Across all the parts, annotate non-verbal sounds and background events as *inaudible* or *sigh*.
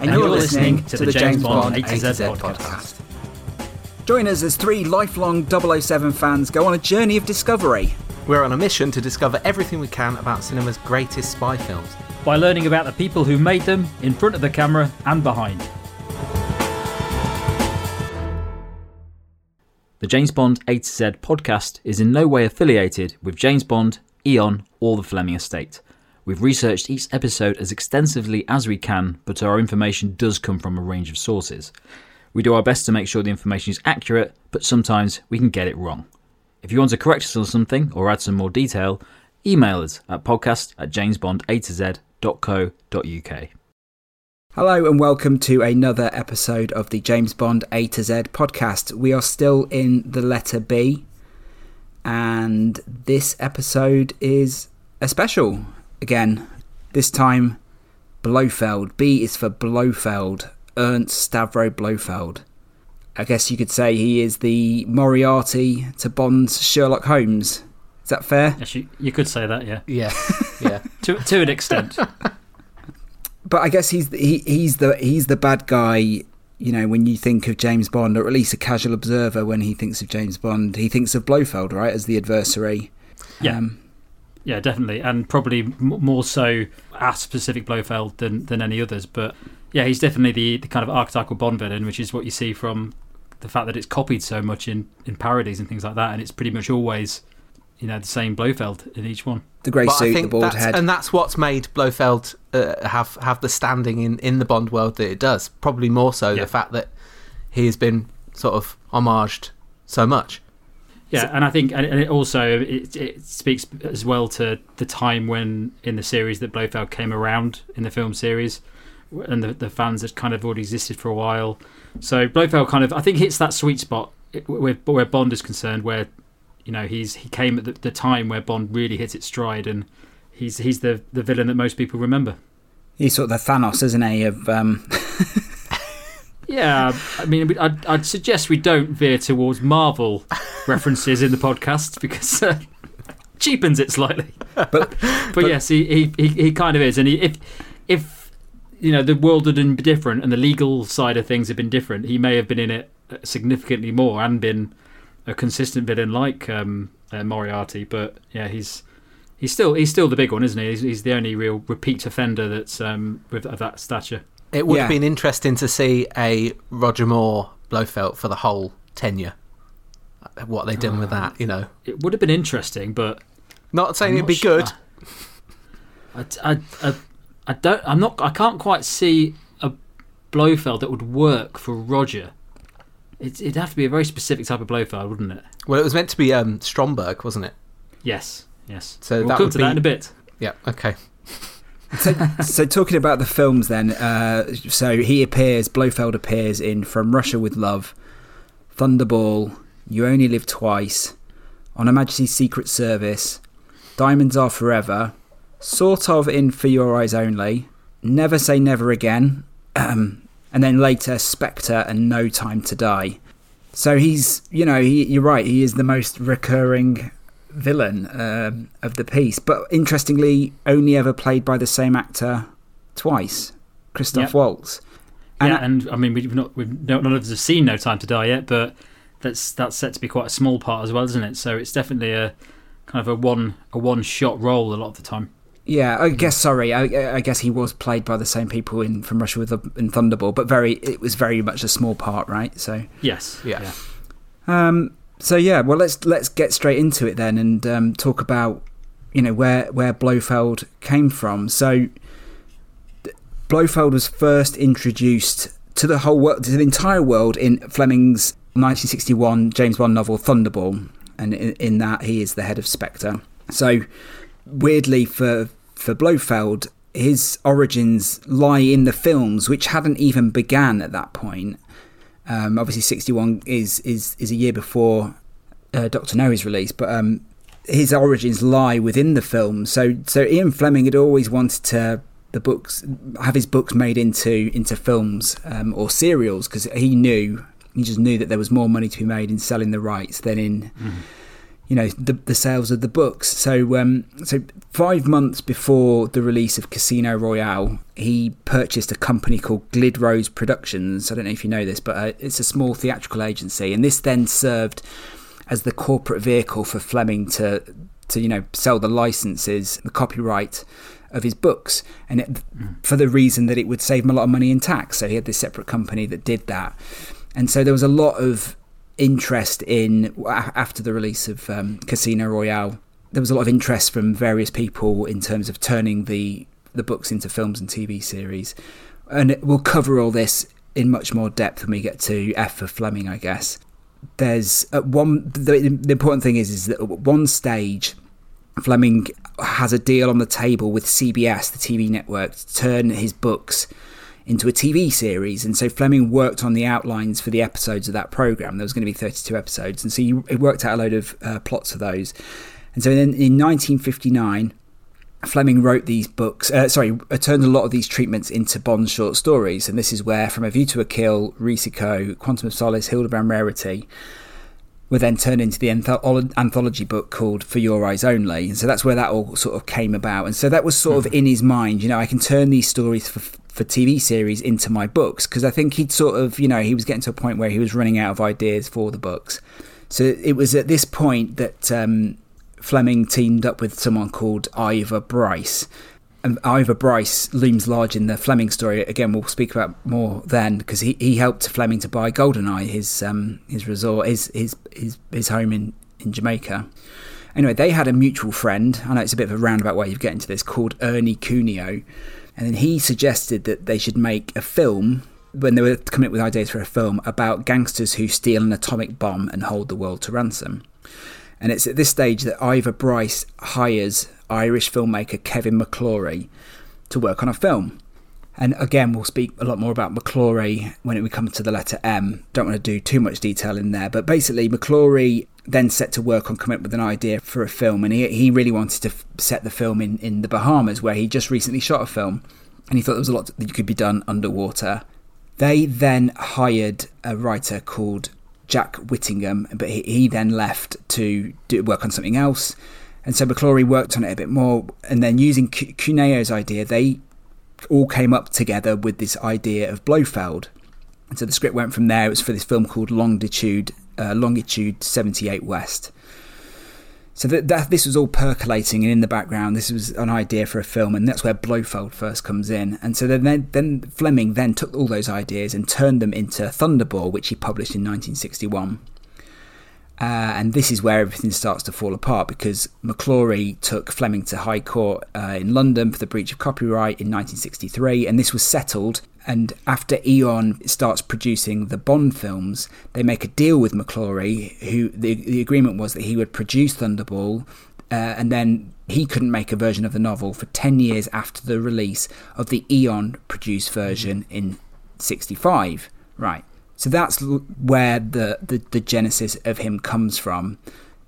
And, you're, listening, to, the James Bond A to Z podcast. Join us as three lifelong 007 fans go on a journey of discovery. We're on a mission to discover everything we can about cinema's greatest spy films. By learning about the people who made them in front of the camera and behind. The James Bond A to Z podcast is in no way affiliated with James Bond, Eon, or the Fleming estate. We've researched each episode as extensively as we can, but our information does come from a range of sources. We do our best to make sure the information is accurate, but sometimes we can get it wrong. If you want to correct us on something or add some more detail, email us at podcast at jamesbonda2z.co.uk. Hello and welcome to another episode of the James Bond A to Z podcast. We are still in the letter B, and this episode is a special again. This time, Blofeld. B is for Blofeld. Ernst Stavro Blofeld. I guess you could say he is the Moriarty to Bond's Sherlock Holmes. Is that fair? Yes, you, you could say that, yeah. Yeah, *laughs* yeah. to, to an extent. *laughs* but I guess he's the, he, he's the he's the bad guy. You know, when you think of James Bond, or at least a casual observer when he thinks of James Bond, he thinks of Blofeld, right, as the adversary. Yeah. Um, yeah, definitely, and probably m- more so a specific Blofeld than than any others. But yeah, he's definitely the, the kind of archetypal Bond villain, which is what you see from the fact that it's copied so much in, in parodies and things like that, and it's pretty much always you know the same Blofeld in each one. The grey suit, the bald head, and that's what's made Blofeld uh, have have the standing in, in the Bond world that it does. Probably more so yeah. the fact that he has been sort of homaged so much. Yeah, so, and I think, and it also it, it speaks as well to the time when in the series that Blofeld came around in the film series, and the, the fans had kind of already existed for a while. So Blofeld kind of, I think, hits that sweet spot where, where Bond is concerned, where you know he's he came at the, the time where Bond really hit its stride, and he's he's the the villain that most people remember. He's sort of the Thanos, isn't he? Of um... *laughs* Yeah, I mean, I'd, I'd, suggest we don't veer towards Marvel *laughs* references in the podcast because uh, cheapens it slightly. *laughs* But, but, but yes, he, he, he kind of is, and he, if if you know the world had been different and the legal side of things had been different, he may have been in it significantly more and been a consistent villain like um, uh, Moriarty. But yeah, he's he's still he's still the big one, isn't he? He's, he's the only real repeat offender that's um, with of that stature. It would yeah. have been interesting to see a Roger Moore Blofeld for the whole tenure. What they done uh, with that, you know. It would have been interesting, but not saying it'd be sure. good. I, I, I, I, don't. I'm not. I can't quite see a Blofeld that would work for Roger. It, it'd have to be a very specific type of Blofeld, wouldn't it? Well, it was meant to be um, Stromberg, wasn't it? Yes. Yes. So we'll that come to be... that in a bit. Yeah. Okay. So, so talking about the films, then, uh, so he appears, Blofeld appears in From Russia with Love, Thunderball, You Only Live Twice, On Her Majesty's Secret Service, Diamonds Are Forever, sort of in For Your Eyes Only, Never Say Never Again, um, and then later Spectre and No Time to Die. So he's, you know, he, you're right, he is the most recurring villain um, of the piece. But interestingly, only ever played by the same actor twice, Christoph yep. Waltz. And yeah, and I mean, we've not, we've none of us have seen No Time to Die yet, but that's that's set to be quite a small part as well, isn't it? So it's definitely a kind of a one a one shot role a lot of the time. Yeah, I guess. Sorry, I, I, guess he was played by the same people in from Russia with in Thunderball, but very it was very much a small part, right? So yes, yeah. yeah. Um, So yeah, well let's let's get straight into it then and um, talk about you know where where Blofeld came from. So Blofeld was first introduced to the whole world, to the entire world in Fleming's 1961 James Bond novel Thunderball, and in, in that he is the head of Spectre. So weirdly for for Blofeld, his origins lie in the films, which hadn't even began at that point. Um, obviously, 61 is is is a year before uh, Doctor No is released, but um, his origins lie within the film. So so Ian Fleming had always wanted to the books have his books made into into films um, or serials because he knew he just knew that there was more money to be made in selling the rights than in. Mm-hmm you know the, the sales of the books. So um, so five months before the release of Casino Royale, he purchased a company called Glidrose Productions. I don't know if you know this, but uh, it's a small theatrical agency, and this then served as the corporate vehicle for Fleming to to you know sell the licenses, the copyright of his books, and it, for the reason that it would save him a lot of money in tax. So he had this separate company that did that, and so there was a lot of interest in after the release of um, Casino Royale. There was a lot of interest from various people in terms of turning the the books into films and TV series, and we'll cover all this in much more depth when we get to F for Fleming, I guess. There's one the, the important thing is is that at one stage Fleming has a deal on the table with CBS, the TV network, to turn his books into a TV series. And so Fleming worked on the outlines for the episodes of that program. There was going to be 32 episodes. And so he, worked out a load of uh, plots for those. And so then in 1959, Fleming wrote these books, uh, sorry, uh, turned a lot of these treatments into Bond short stories. And this is where From a View to a Kill, Risico, Quantum of Solace, Hildebrand Rarity were then turned into the anthology book called For Your Eyes Only. And so that's where that all sort of came about. And so that was sort of mm-hmm. in his mind, you know, I can turn these stories for, for TV series into my books because I think he'd sort of, you know, he was getting to a point where he was running out of ideas for the books. So it was at this point that um, Fleming teamed up with someone called Ivar Bryce. And Ivar Bryce looms large in the Fleming story. Again, we'll speak about more then because he, he helped Fleming to buy Goldeneye, his um, his resort, his his his, his home in, in Jamaica. Anyway, they had a mutual friend. I know it's a bit of a roundabout way of getting to this, called Ernie Cuneo, and then he suggested that they should make a film when they were coming up with ideas for a film about gangsters who steal an atomic bomb and hold the world to ransom. And it's at this stage that Ivar Bryce hires Irish filmmaker Kevin McClory to work on a film. And again, we'll speak a lot more about McClory when we come to the letter M. Don't want to do too much detail in there, but basically, McClory then set to work on coming up with an idea for a film, and he, he really wanted to f- set the film in, in the Bahamas, where he just recently shot a film, and he thought there was a lot that could be done underwater. They then hired a writer called Jack Whittingham, but he, he then left to do work on something else. And so McClory worked on it a bit more, and then using Cuneo's idea, they all came up together with this idea of Blofeld. And so the script went from there. It was for this film called Longitude, uh, Longitude 78 West. So that, that, this was all percolating, and in the background, this was an idea for a film, and that's where Blofeld first comes in. And so then, then Fleming then took all those ideas and turned them into Thunderball, which he published in 1961. Uh, and this is where everything starts to fall apart because McClory took Fleming to High Court uh, in London for the breach of copyright in 1963, and this was settled. And after Eon starts producing the Bond films, they make a deal with McClory, who the, the agreement was that he would produce Thunderball, uh, and then he couldn't make a version of the novel for 10 years after the release of the Eon produced version in 65. Right. So that's where the, the, the genesis of him comes from.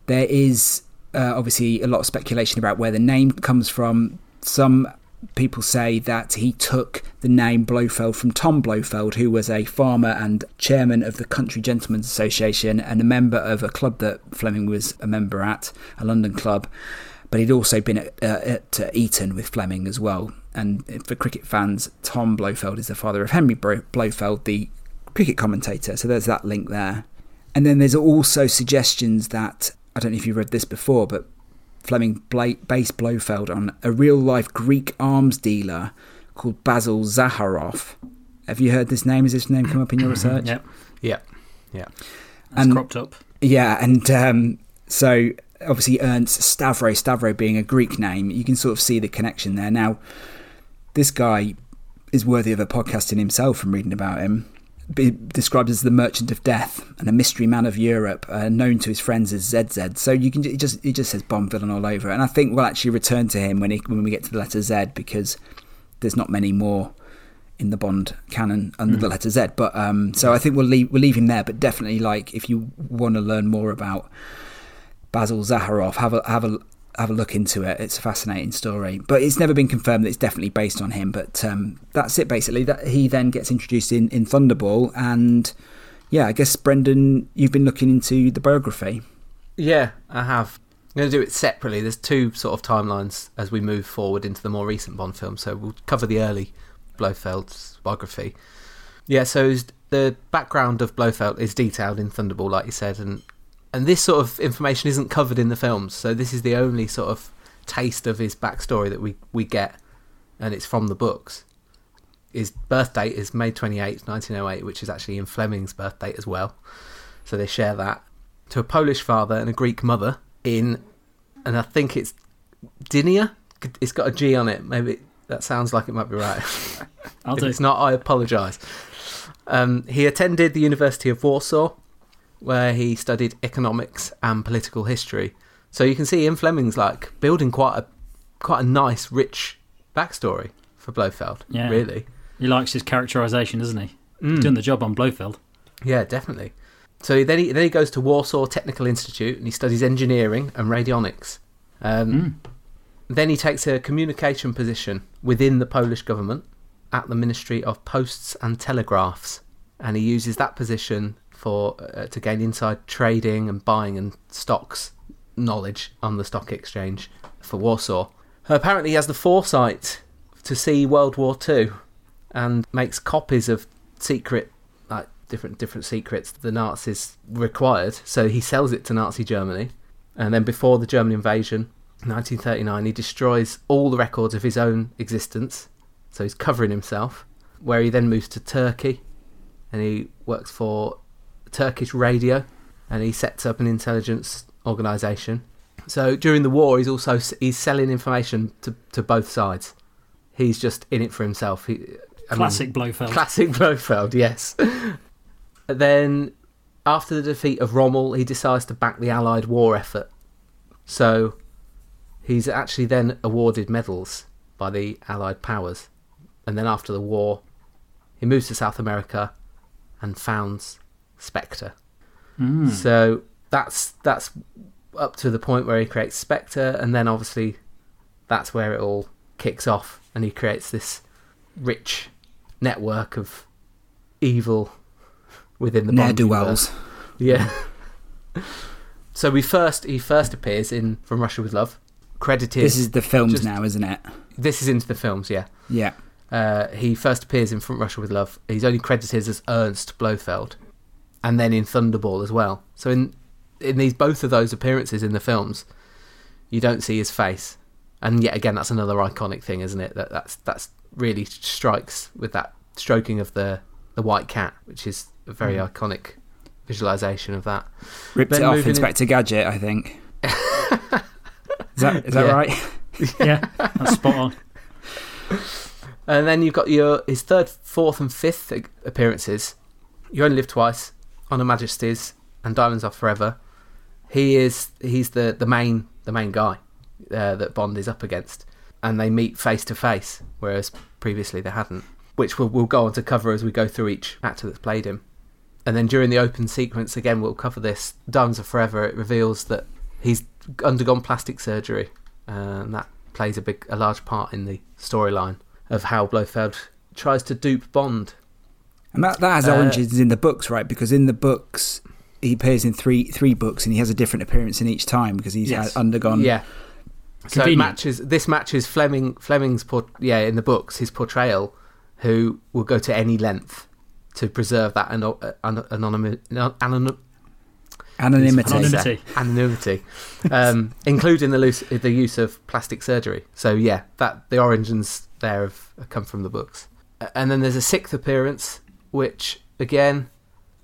There is uh, obviously a lot of speculation about where the name comes from. Some people say that he took the name Blofeld from Tom Blofeld, who was a farmer and chairman of the Country Gentlemen's Association and a member of a club that Fleming was a member at, a London club. But he'd also been at, uh, at uh, Eton with Fleming as well. And for cricket fans, Tom Blofeld is the father of Henry Blofeld, the cricket commentator. So there's that link there. And then there's also suggestions that, I don't know if you've read this before, but Fleming Blake based Blofeld on a real life Greek arms dealer called Basil Zaharoff. Have you heard this name? Has this name come up in your research? yep. Yeah. Yeah. and cropped up. Yeah, and um, so obviously Ernst Stavro, Stavro being a Greek name, you can sort of see the connection there. Now, this guy is worthy of a podcast in himself from reading about him. Be described as the merchant of death and a mystery man of Europe, uh, known to his friends as ZZ. So you can just he just says Bond villain all over, and I think we'll actually return to him when he, when we get to the letter Z because there's not many more in the Bond canon under mm. the letter Z. But um, so I think we'll leave we'll leave him there. But definitely, like if you want to learn more about Basil Zaharoff, have a have a have a look into it. It's a fascinating story, but it's never been confirmed that it's definitely based on him. But um, that's it basically. That he then gets introduced in in Thunderball, and yeah, I guess Brendan, you've been looking into the biography. Yeah, I have. I'm going to do it separately. There's two sort of timelines as we move forward into the more recent Bond films. So we'll cover the early Blofeld's biography. Yeah, so the background of Blofeld is detailed in Thunderball, like you said, and and this sort of information isn't covered in the films. So this is the only sort of taste of his backstory that we, we get, and it's from the books. His birth date is May 28th, 1908, which is actually in Fleming's birth date as well. So they share that. To a Polish father and a Greek mother in, and I think it's Dinia. It's got a G on it. Maybe that sounds like it might be right. *laughs* If it's not, I apologise. Um, he attended the University of Warsaw where he studied economics and political history. So you can see Ian Fleming's like building quite a quite a nice, rich backstory for Blofeld. Yeah. really. He likes his characterization, doesn't he? Mm. He's doing the job on Blofeld. Yeah, definitely. So then he then he goes to Warsaw Technical Institute and he studies engineering and radionics. Um, Mm. Then he takes a communication position within the Polish government at the Ministry of Posts and Telegraphs, and he uses that position for uh, to gain inside trading and buying and stocks knowledge on the stock exchange for Warsaw. Apparently, he has the foresight to see World War Two and makes copies of secret, like different different secrets the Nazis required. So he sells it to Nazi Germany, and then before the German invasion, 1939, he destroys all the records of his own existence. So he's covering himself. Where he then moves to Turkey, and he works for Turkish radio, and he sets up an intelligence organization. So during the war, he's also he's selling information to, to both sides. He's just in it for himself. He, Classic mean, Blofeld. Classic *laughs* Blofeld, yes. then, after the defeat of Rommel, he decides to back the Allied war effort. So, he's actually then awarded medals by the Allied powers. And then, after the war, he moves to South America and founds Spectre. Mm. So that's that's up to the point where he creates Spectre, and then obviously that's where it all kicks off, and he creates this rich network of evil within the Ne'er do wells. Yeah. *laughs* so we first he first appears in From Russia with Love, credited. This is the films just- now, isn't it? this is into the films, yeah. Yeah. Uh, he first appears in From Russia with Love. He's only credited as Ernst Blofeld, and then in Thunderball as well. So in in these both of those appearances in the films, you don't see his face, and yet again, that's another iconic thing, isn't it? That that's that's really strikes with that stroking of the the white cat, which is a very hmm. iconic visualization of that. Ripped Then it off moving in- Inspector Gadget, I think. *laughs* is that, is that Yeah. right? *laughs* yeah, that's spot on. And then you've got your his third, fourth, and fifth appearances. You only live twice, on Her Majesty's and Diamonds Are Forever. He is he's the, the main the main guy uh, that Bond is up against, and they meet face to face, whereas previously they hadn't. Which we'll, we'll go on to cover as we go through each actor that's played him. And then during the open sequence, again, we'll cover this. Diamonds Are Forever. It reveals that he's undergone plastic surgery, uh, and that plays a big, a large part in the storyline of how Blofeld tries to dupe Bond. And that, that has Uh, origins in the books, right? Because in the books, he appears in three three books, and he has a different appearance in each time because he's Yes. had undergone. yeah. So it Convenient. matches. This matches Fleming. Fleming's port, yeah in the books his portrayal, who will go to any length to preserve that ano- uh, an- anonymi- no- anonym- Anonymity. Anonymity. anonymity, um, *laughs* including the, loose, the use of plastic surgery. So yeah, that the origins there have come from the books. Uh, And then there's a sixth appearance, which again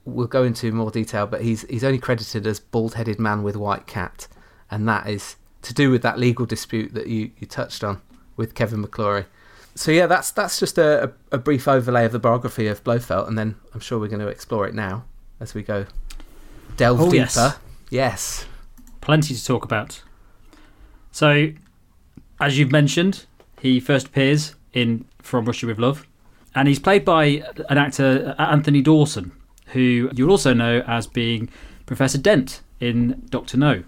we'll go into more detail, but he's he's only credited as bald-headed man with white cat, and that is to do with that legal dispute that you, you touched on with Kevin McClory. So yeah, that's that's just a, a brief overlay of the biography of Blofeld, and then I'm sure we're going to explore it now as we go delve Oh, deeper. yes. yes. Plenty to talk about. So, as you've mentioned, he first appears in From Russia with Love, and he's played by an actor, Anthony Dawson, who you'll also know as being Professor Dent in Doctor No.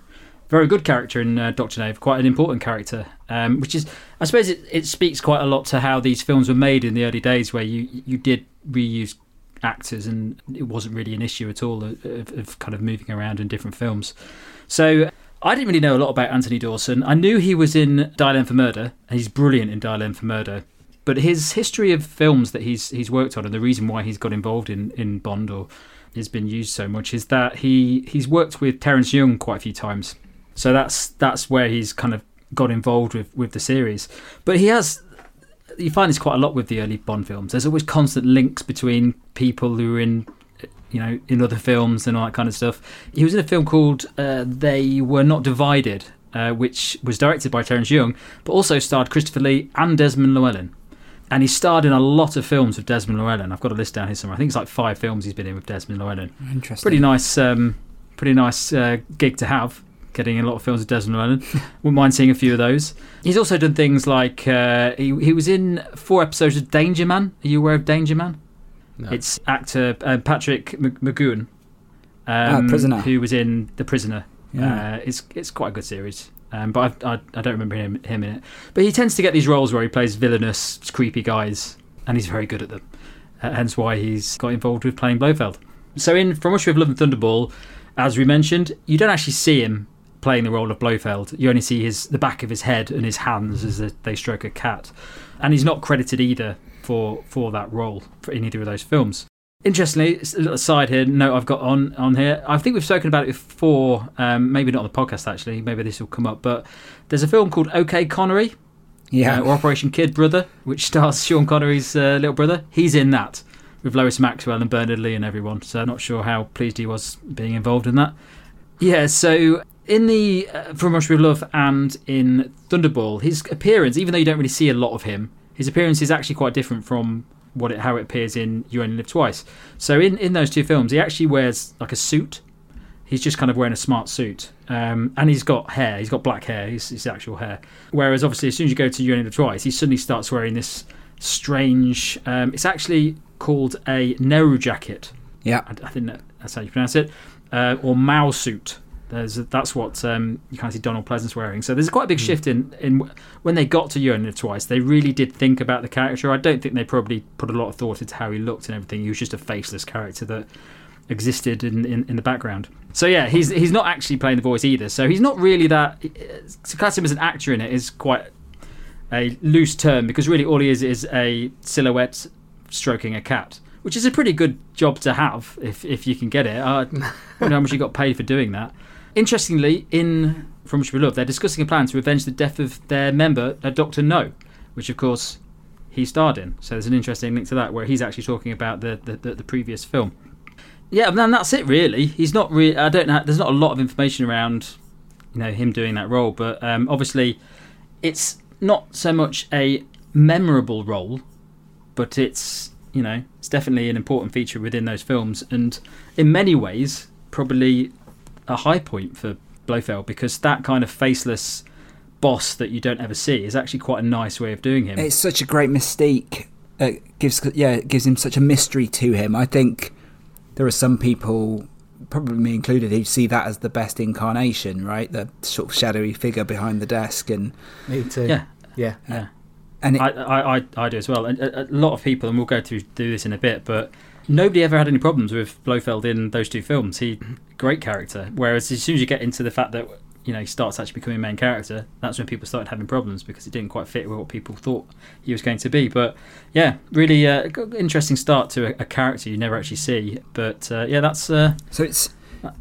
Very good character in uh, Doctor No, quite an important character, um, which is, I suppose, it, it speaks quite a lot to how these films were made in the early days, where you you did reuse actors and it wasn't really an issue at all of, of kind of moving around in different films. So I didn't really know a lot about Anthony Dawson. I knew he was in Dial M for Murder, and he's brilliant in Dial M for Murder. But his history of films that he's he's worked on, and the reason why he's got involved in, in Bond or has been used so much, is that he he's worked with Terence Young quite a few times. So that's that's where he's kind of got involved with with the series. But he has you find this quite a lot with the early Bond films. There's always constant links between people who are in, you know, in other films and all that kind of stuff. He was in a film called uh, They Were Not Divided, uh, which was directed by Terence Young, but also starred Christopher Lee and Desmond Llewellyn. And he starred in a lot of films with Desmond Llewellyn. I've got a list down here somewhere. I think it's like five films he's been in with Desmond Llewellyn. Interesting. Pretty nice, um, pretty nice uh, gig to have. Getting in a lot of films with Desmond Llewellyn. *laughs* Wouldn't mind seeing a few of those. He's also done things like uh, he he was in four episodes of Danger Man. Are you aware of Danger Man? No. It's actor uh, Patrick M- McGoohan, Ah, um, Prisoner. who was in The Prisoner. Yeah. Uh, it's it's quite a good series, um, but I, I I don't remember him him in it. But he tends to get these roles where he plays villainous, creepy guys, and he's very good at them. Uh, hence why he's got involved with playing Blofeld. So in From Russia with Love and Thunderball, as we mentioned, you don't actually see him playing the role of Blofeld. You only see his the back of his head and his hands as they stroke a cat, and he's not credited either for for that role in either of those films. Interestingly, a little side here note I've got on on here. I think we've spoken about it before, um, maybe not on the podcast actually. Maybe this will come up, but there's a film called OK Connery, yeah. uh, or Operation Kid Brother, which stars Sean Connery's uh, little brother. He's in that with Lois Maxwell and Bernard Lee and everyone. So I'm not sure how pleased he was being involved in that. Yeah, so in the uh, From Russia with Love and in Thunderball, his appearance, even though you don't really see a lot of him, his appearance is actually quite different from what it, how it appears in You Only Live Twice. So in, in those two films, he actually wears like a suit. He's just kind of wearing a smart suit, um, and he's got hair. He's got black hair. His, his actual hair. Whereas obviously, as soon as you go to You Only Live Twice, he suddenly starts wearing this strange. Um, it's actually called a Nehru jacket. Yeah. I, I think that, that's how you pronounce it, uh, or Mao suit. There's that's what um, you kind of see Donald Pleasence wearing. So there's quite a big shift in, in when they got to Only Twice. They really did think about the character. I don't think they probably put a lot of thought into how he looked and everything. He was just a faceless character that existed in, in, in the background. So yeah, he's he's not actually playing the voice either. So he's not really that. To class him as an actor in it is quite a loose term because really all he is is a silhouette stroking a cat, which is a pretty good job to have if if you can get it. *laughs* I don't know how much he got paid for doing that. Interestingly, in From Russia with Love, they're discussing a plan to avenge the death of their member, Doctor No, which of course he starred in. So there's an interesting link to that where he's actually talking about the the, the, the previous film. Yeah, and that's it really. He's not really. I don't know. There's not a lot of information around, you know, him doing that role. But um, obviously, it's not so much a memorable role, but it's you know, it's definitely an important feature within those films, and in many ways, probably a high point for Blofeld because that kind of faceless boss that you don't ever see is actually quite a nice way of doing him. It's such a great mystique. It gives yeah, it gives him such a mystery to him. I think there are some people, probably me included, who see that as the best incarnation, right? The sort of shadowy figure behind the desk, and Me too. yeah, Yeah. yeah. and it, I, I, I, I do as well. And a, a lot of people, and we'll go through do this in a bit, but nobody ever had any problems with Blofeld in those two films. He great character. Whereas as soon as you get into the fact that you know he starts actually becoming a main character, that's when people started having problems because it didn't quite fit with what people thought he was going to be. But yeah, really uh, interesting start to a, a character you never actually see. But uh, yeah, that's uh, so it's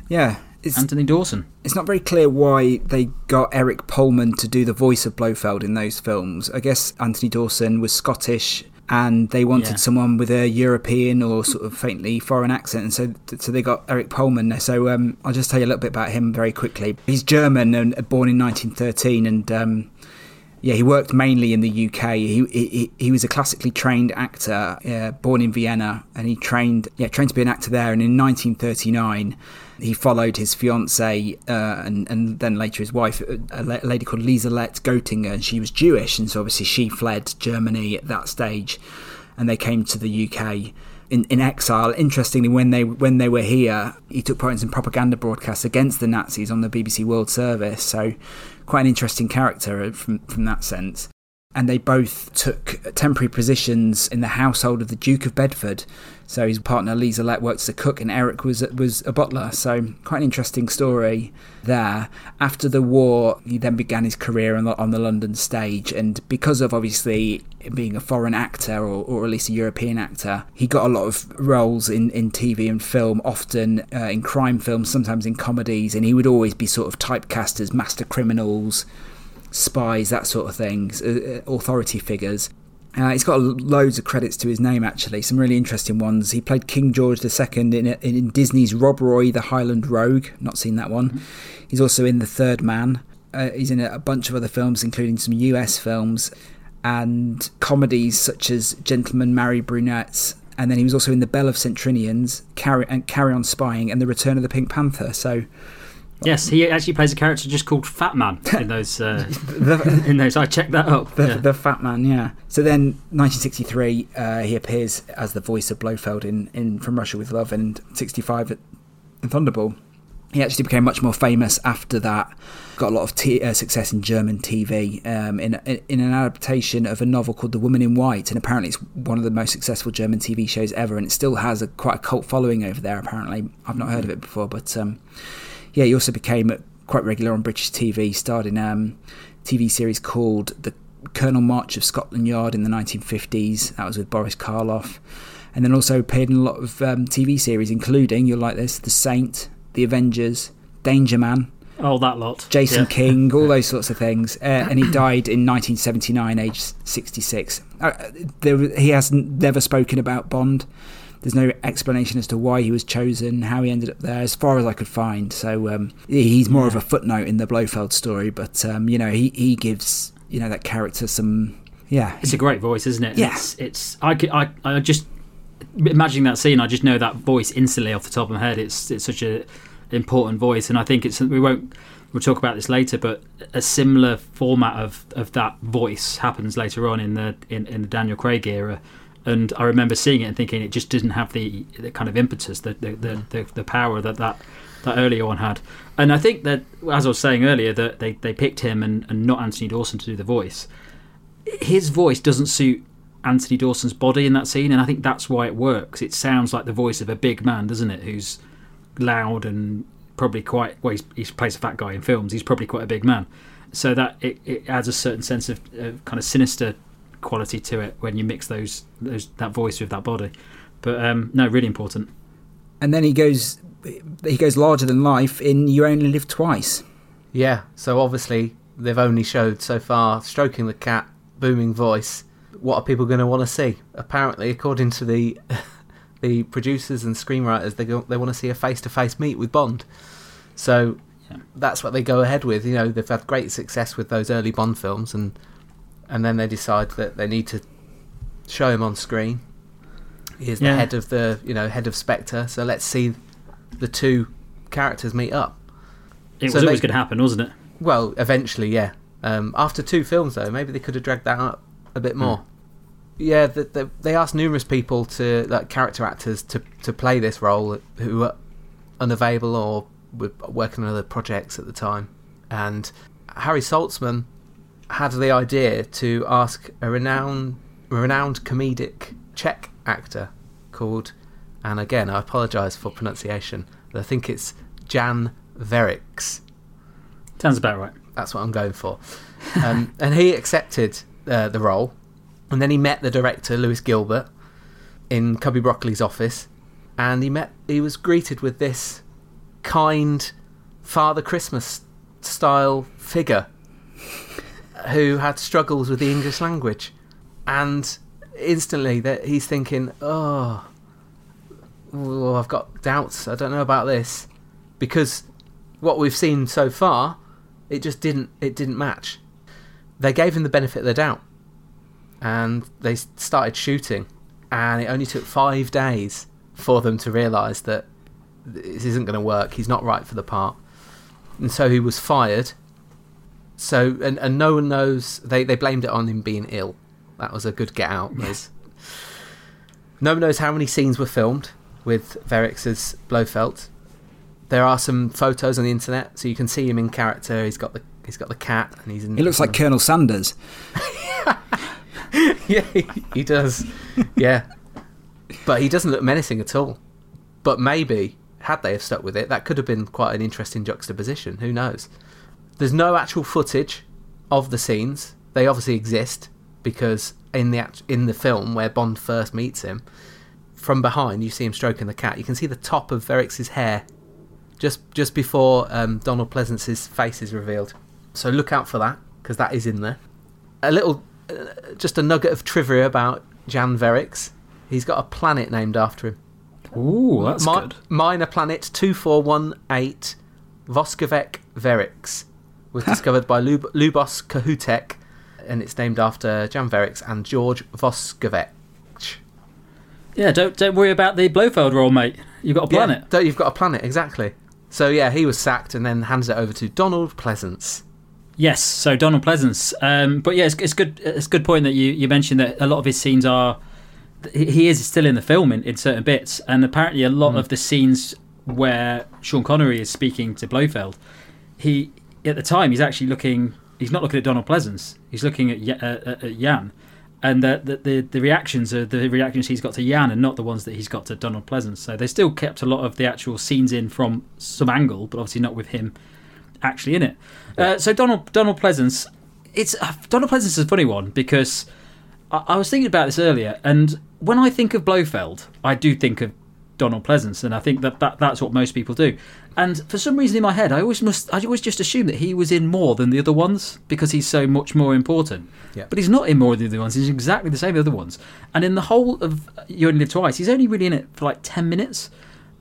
yeah, it's Anthony Dawson. it's not very clear why they got Eric Pohlmann to do the voice of Blofeld in those films. I guess Anthony Dawson was Scottish, and they wanted Yeah. someone with a European or sort of faintly foreign accent, and so so they got Eric Pohlmann there. So um, I'll just tell you a little bit about him very quickly. He's German and uh, born in 1913, and um, yeah, he worked mainly in the UK. He he, he was a classically trained actor, uh, born in Vienna, and he trained yeah trained to be an actor there. And in 1939, he followed his fiancee uh, and and then later his wife, a lady called Lieselette Gotinger, and she was Jewish, and so obviously she fled Germany at that stage, and they came to the UK. In, in exile. Interestingly, when they when they were here, he took part in some propaganda broadcasts against the Nazis on the BBC World Service. So, quite an interesting character from from that sense. And they both took temporary positions in the household of the Duke of Bedford. So his partner Lisa Lett worked as a cook, and Eric was was a butler. So quite an interesting story there. After the war, he then began his career on the, on the London stage, and because of obviously being a foreign actor or, or at least a European actor, he got a lot of roles in, in TV and film, often uh, in crime films, sometimes in comedies, and he would always be sort of typecast as master criminals, spies, that sort of things, uh, uh, authority figures. Uh, he's got loads of credits to his name, actually. Some really interesting ones. He played King George II in, in, in Disney's Rob Roy, the Highland Rogue. Not seen that one. He's also in The Third Man. Uh, he's in a, a bunch of other films, including some US films and comedies such as Gentlemen Marry Brunettes. And then he was also in The Belles of St Trinian's, Carry, and Carry On Spying, and The Return of the Pink Panther. So Yes, he actually plays a character just called Fat Man in *laughs* those. Uh, the, *laughs* in those, I checked that up. The, yeah. the Fat Man, yeah. So then, 1963, uh, he appears as the voice of Blofeld in, in From Russia with Love, and 65 at in Thunderball. He actually became much more famous after that. Got a lot of t- uh, success in German TV um, in, in in an adaptation of a novel called The Woman in White, and apparently it's one of the most successful German TV shows ever, and it still has a quite a cult following over there. Apparently, I've not heard of it before, but um, yeah, he also became quite regular on British TV. Starred in um, TV series called The Colonel March of Scotland Yard in the 1950s. That was with Boris Karloff. And then also appeared in a lot of um, TV series, including, you'll like this, The Saint, The Avengers, Danger Man, Oh, that lot. Jason Yeah. King, all those sorts of things. Uh, and he died in 1979, aged 66. Uh, there, he has never spoken about Bond. There's no explanation as to why he was chosen, how he ended up there, as far as I could find. So um, he's more of a footnote in the Blofeld story, but um, you know he, he gives you know that character some yeah. It's a great voice, isn't it? Yeah. It's, it's I, could- I, I just imagining that scene. I just know that voice instantly off the top of my head. It's it's such a important voice, and I think it's we won't we'll talk about this later, but a similar format of, of that voice happens later on in the in, in the Daniel Craig era. And I remember seeing it and thinking it just didn't have the, the kind of impetus, the the, the, the the power that, that that earlier one had. And I think that, as I was saying earlier, that they, they picked him and, and not Anthony Dawson to do the voice. His voice doesn't suit Anthony Dawson's body in that scene, and I think that's why it works. It sounds like the voice of a big man, doesn't it? Who's loud and probably quite well. He's, he plays a fat guy in films. He's probably quite a big man, so that it, it adds a certain sense of, of kind of sinister quality to it when you mix those those that voice with that body. But um, no, really important. And then he goes he goes larger than life in You Only Live Twice. Yeah, so obviously they've only showed so far stroking the cat, booming voice. What are people going to want to see? Apparently, according to the *laughs* the producers and screenwriters, they go, they want to see a face to face meet with Bond. So Yeah. that's what they go ahead with. You know, they've had great success with those early Bond films, and and then they decide that they need to show him on screen. He's the Yeah. head of the you know head of Spectre. So let's see the two characters meet up. It So was always going to happen, wasn't it? Well, eventually, yeah. Um, after two films, though, maybe they could have dragged that out a bit more. Yeah, the, the, they asked numerous people to, like character actors, to to play this role who were unavailable or were working on other projects at the time. And Harry Saltzman had the idea to ask a renowned renowned comedic Czech actor called, and again, I apologise for pronunciation, but I think it's Jan Werich. Sounds about right. That's what I'm going for. Um, *laughs* and he accepted uh, the role, and then he met the director Lewis Gilbert in Cubby Broccoli's office, and he met. He was greeted with this kind Father Christmas style figure who had struggles with the English language, and instantly that he's thinking, oh, oh, I've got doubts. I don't know about this because what we've seen so far, it just didn't it didn't match. They gave him the benefit of the doubt, and they started shooting, and it only took five days for them to realise that this isn't going to work. He's not right for the part, and so he was fired. So and and no one knows. They they blamed it on him being ill. That was a good get out. Yes. No one knows how many scenes were filmed with Werich's Blofeld. There are some photos on the internet, so you can see him in character. He's got the he's got the cat, and he's in. He looks like Colonel Sanders. *laughs* yeah, he, he does. Yeah, but he doesn't look menacing at all. But maybe had they have stuck with it, that could have been quite an interesting juxtaposition. Who knows? There's no actual footage of the scenes. They obviously exist because in the act- in the film where Bond first meets him, from behind you see him stroking the cat. You can see the top of Werich's hair just just before um, Donald Pleasence's face is revealed. So look out for that because that is in there. A little, uh, just a nugget of trivia about Jan Werich. He's got a planet named after him. Ooh, that's Mi- good. Minor planet two four one eight, Voskovec Verrix, was discovered by Lub- Lubos Kohoutek, and it's named after Jan Werich and George Voskovec. Yeah, don't don't worry about the Blofeld role, mate. You've got a planet. Yeah, you've got a planet exactly. So yeah, he was sacked and then handed it over to Donald Pleasence. Yes, so Donald Pleasence. Um, but yeah, it's, it's good. It's a good point that you, you mentioned that a lot of his scenes are. He he is still in the film in, in certain bits, and apparently a lot of the scenes where Sean Connery is speaking to Blofeld, he at the time he's actually looking. He's not looking at Donald Pleasence. He's looking at, Ya- uh, at, Jan, and the, the the the reactions are the reactions he's got to Jan, and not the ones that he's got to Donald Pleasence. So they still kept a lot of the actual scenes in from some angle, but obviously not with him actually in it. Uh, so Donald Donald Pleasence, it's uh, Donald Pleasence is a funny one because I, I was thinking about this earlier, and when I think of Blofeld, I do think of Donald Pleasence, and I think that, that that's what most people do. And for some reason in my head, I always must I always just assume that he was in more than the other ones because he's so much more important. Yeah. But he's not in more than the other ones. He's exactly the same as the other ones. And in the whole of You Only Live Twice, he's only really in it for like ten minutes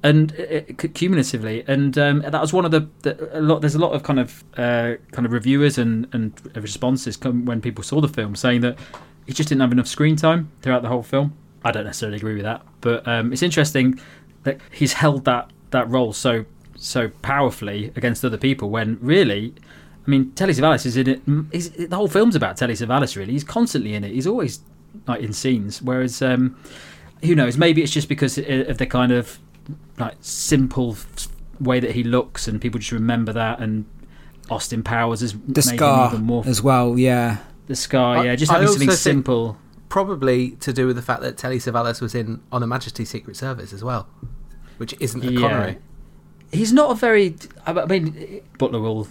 and uh, cumulatively, and um, that was one of the, the a lot. There's a lot of kind of uh, kind of reviewers and and responses come when people saw the film saying that he just didn't have enough screen time throughout the whole film. I don't necessarily agree with that, but um, it's interesting that he's held that that role so so powerfully against other people when really. I mean, Telly Savalas is in it. He's, the whole film's about Telly Savalas. Really, he's constantly in it. He's always like in scenes. Whereas, um, who knows? Maybe it's just because of the kind of like simple way that he looks, and people just remember that. And Austin Powers is The making him scar even more as well, yeah. the scar. Yeah, just I having also something simple. Probably to do with the fact that Telly Savalas was in On Her Majesty's Secret Service as well, which isn't a Yeah. Connery. He's not a very. I I mean, Butler will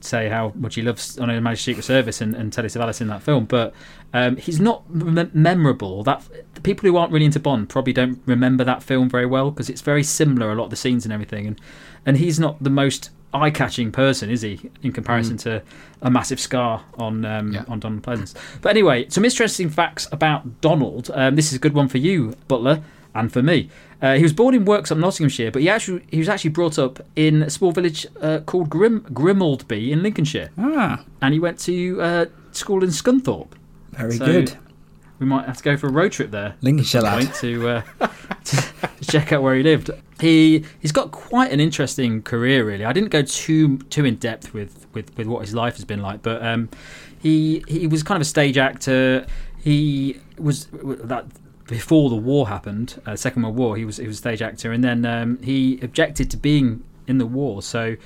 say how much he loves on Her Majesty's Secret Service and, and Telly Savalas in that film, but um, he's not mem- memorable. That the people who aren't really into Bond probably don't remember that film very well because it's very similar. A lot of the scenes and everything, and and he's not the most eye-catching person, is he, in comparison to a massive scar on um, Yeah. on Donald Pleasence? But anyway, some interesting facts about Donald. Um, this is a good one for you, Butler, and for me. Uh, he was born in Worksop, Nottinghamshire, but he actually he was actually brought up in a small village uh, called Grim Grimoldby in Lincolnshire, Ah, and he went to uh, school in Scunthorpe. very So, good. We might have to go for a road trip there Lincolnshire lad. to, uh, to *laughs* to check out where he lived. He he's got quite an interesting career, really. I didn't go too too in depth with, with, with what his life has been like, but um, he he was kind of a stage actor. He was that before the war happened, uh, Second World War. He was he was a stage actor, and then um, he objected to being in the war. So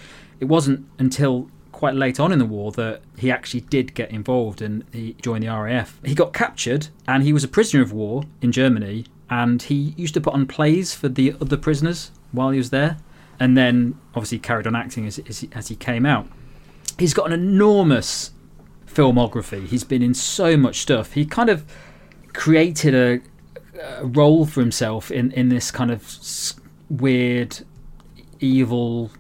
it wasn't until quite late on in the war that he actually did get involved and he joined the RAF. He got captured and he was a prisoner of war in Germany and he used to put on plays for the other prisoners while he was there and then obviously carried on acting as, as, he, as he came out. He's got an enormous filmography. He's been in so much stuff. He kind of created a, a role for himself in, in this kind of weird, evil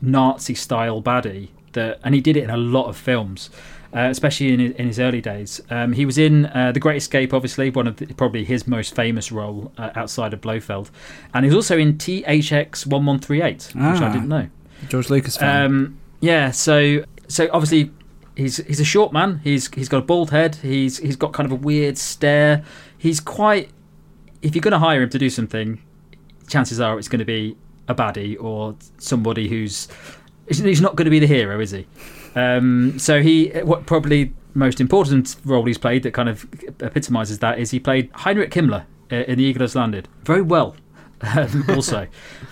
Nazi style baddie that, and he did it in a lot of films. Uh, especially in his, in his early days, um, he was in uh, The Great Escape, obviously one of the, probably his most famous role uh, outside of Blofeld, and he was also in THX one one three eight, which I Ah. didn't know. George Lucas. Um, yeah, so so obviously he's he's a short man. He's he's got a bald head. He's he's got kind of a weird stare. He's quite. If you're going to hire him to do something, chances are it's going to be a baddie or somebody who's he's not going to be the hero, is he? Um, so he what probably most important role he's played that kind of epitomizes that is he played Heinrich Himmler uh, in The Eagle Has Landed very well. Um, *laughs* also,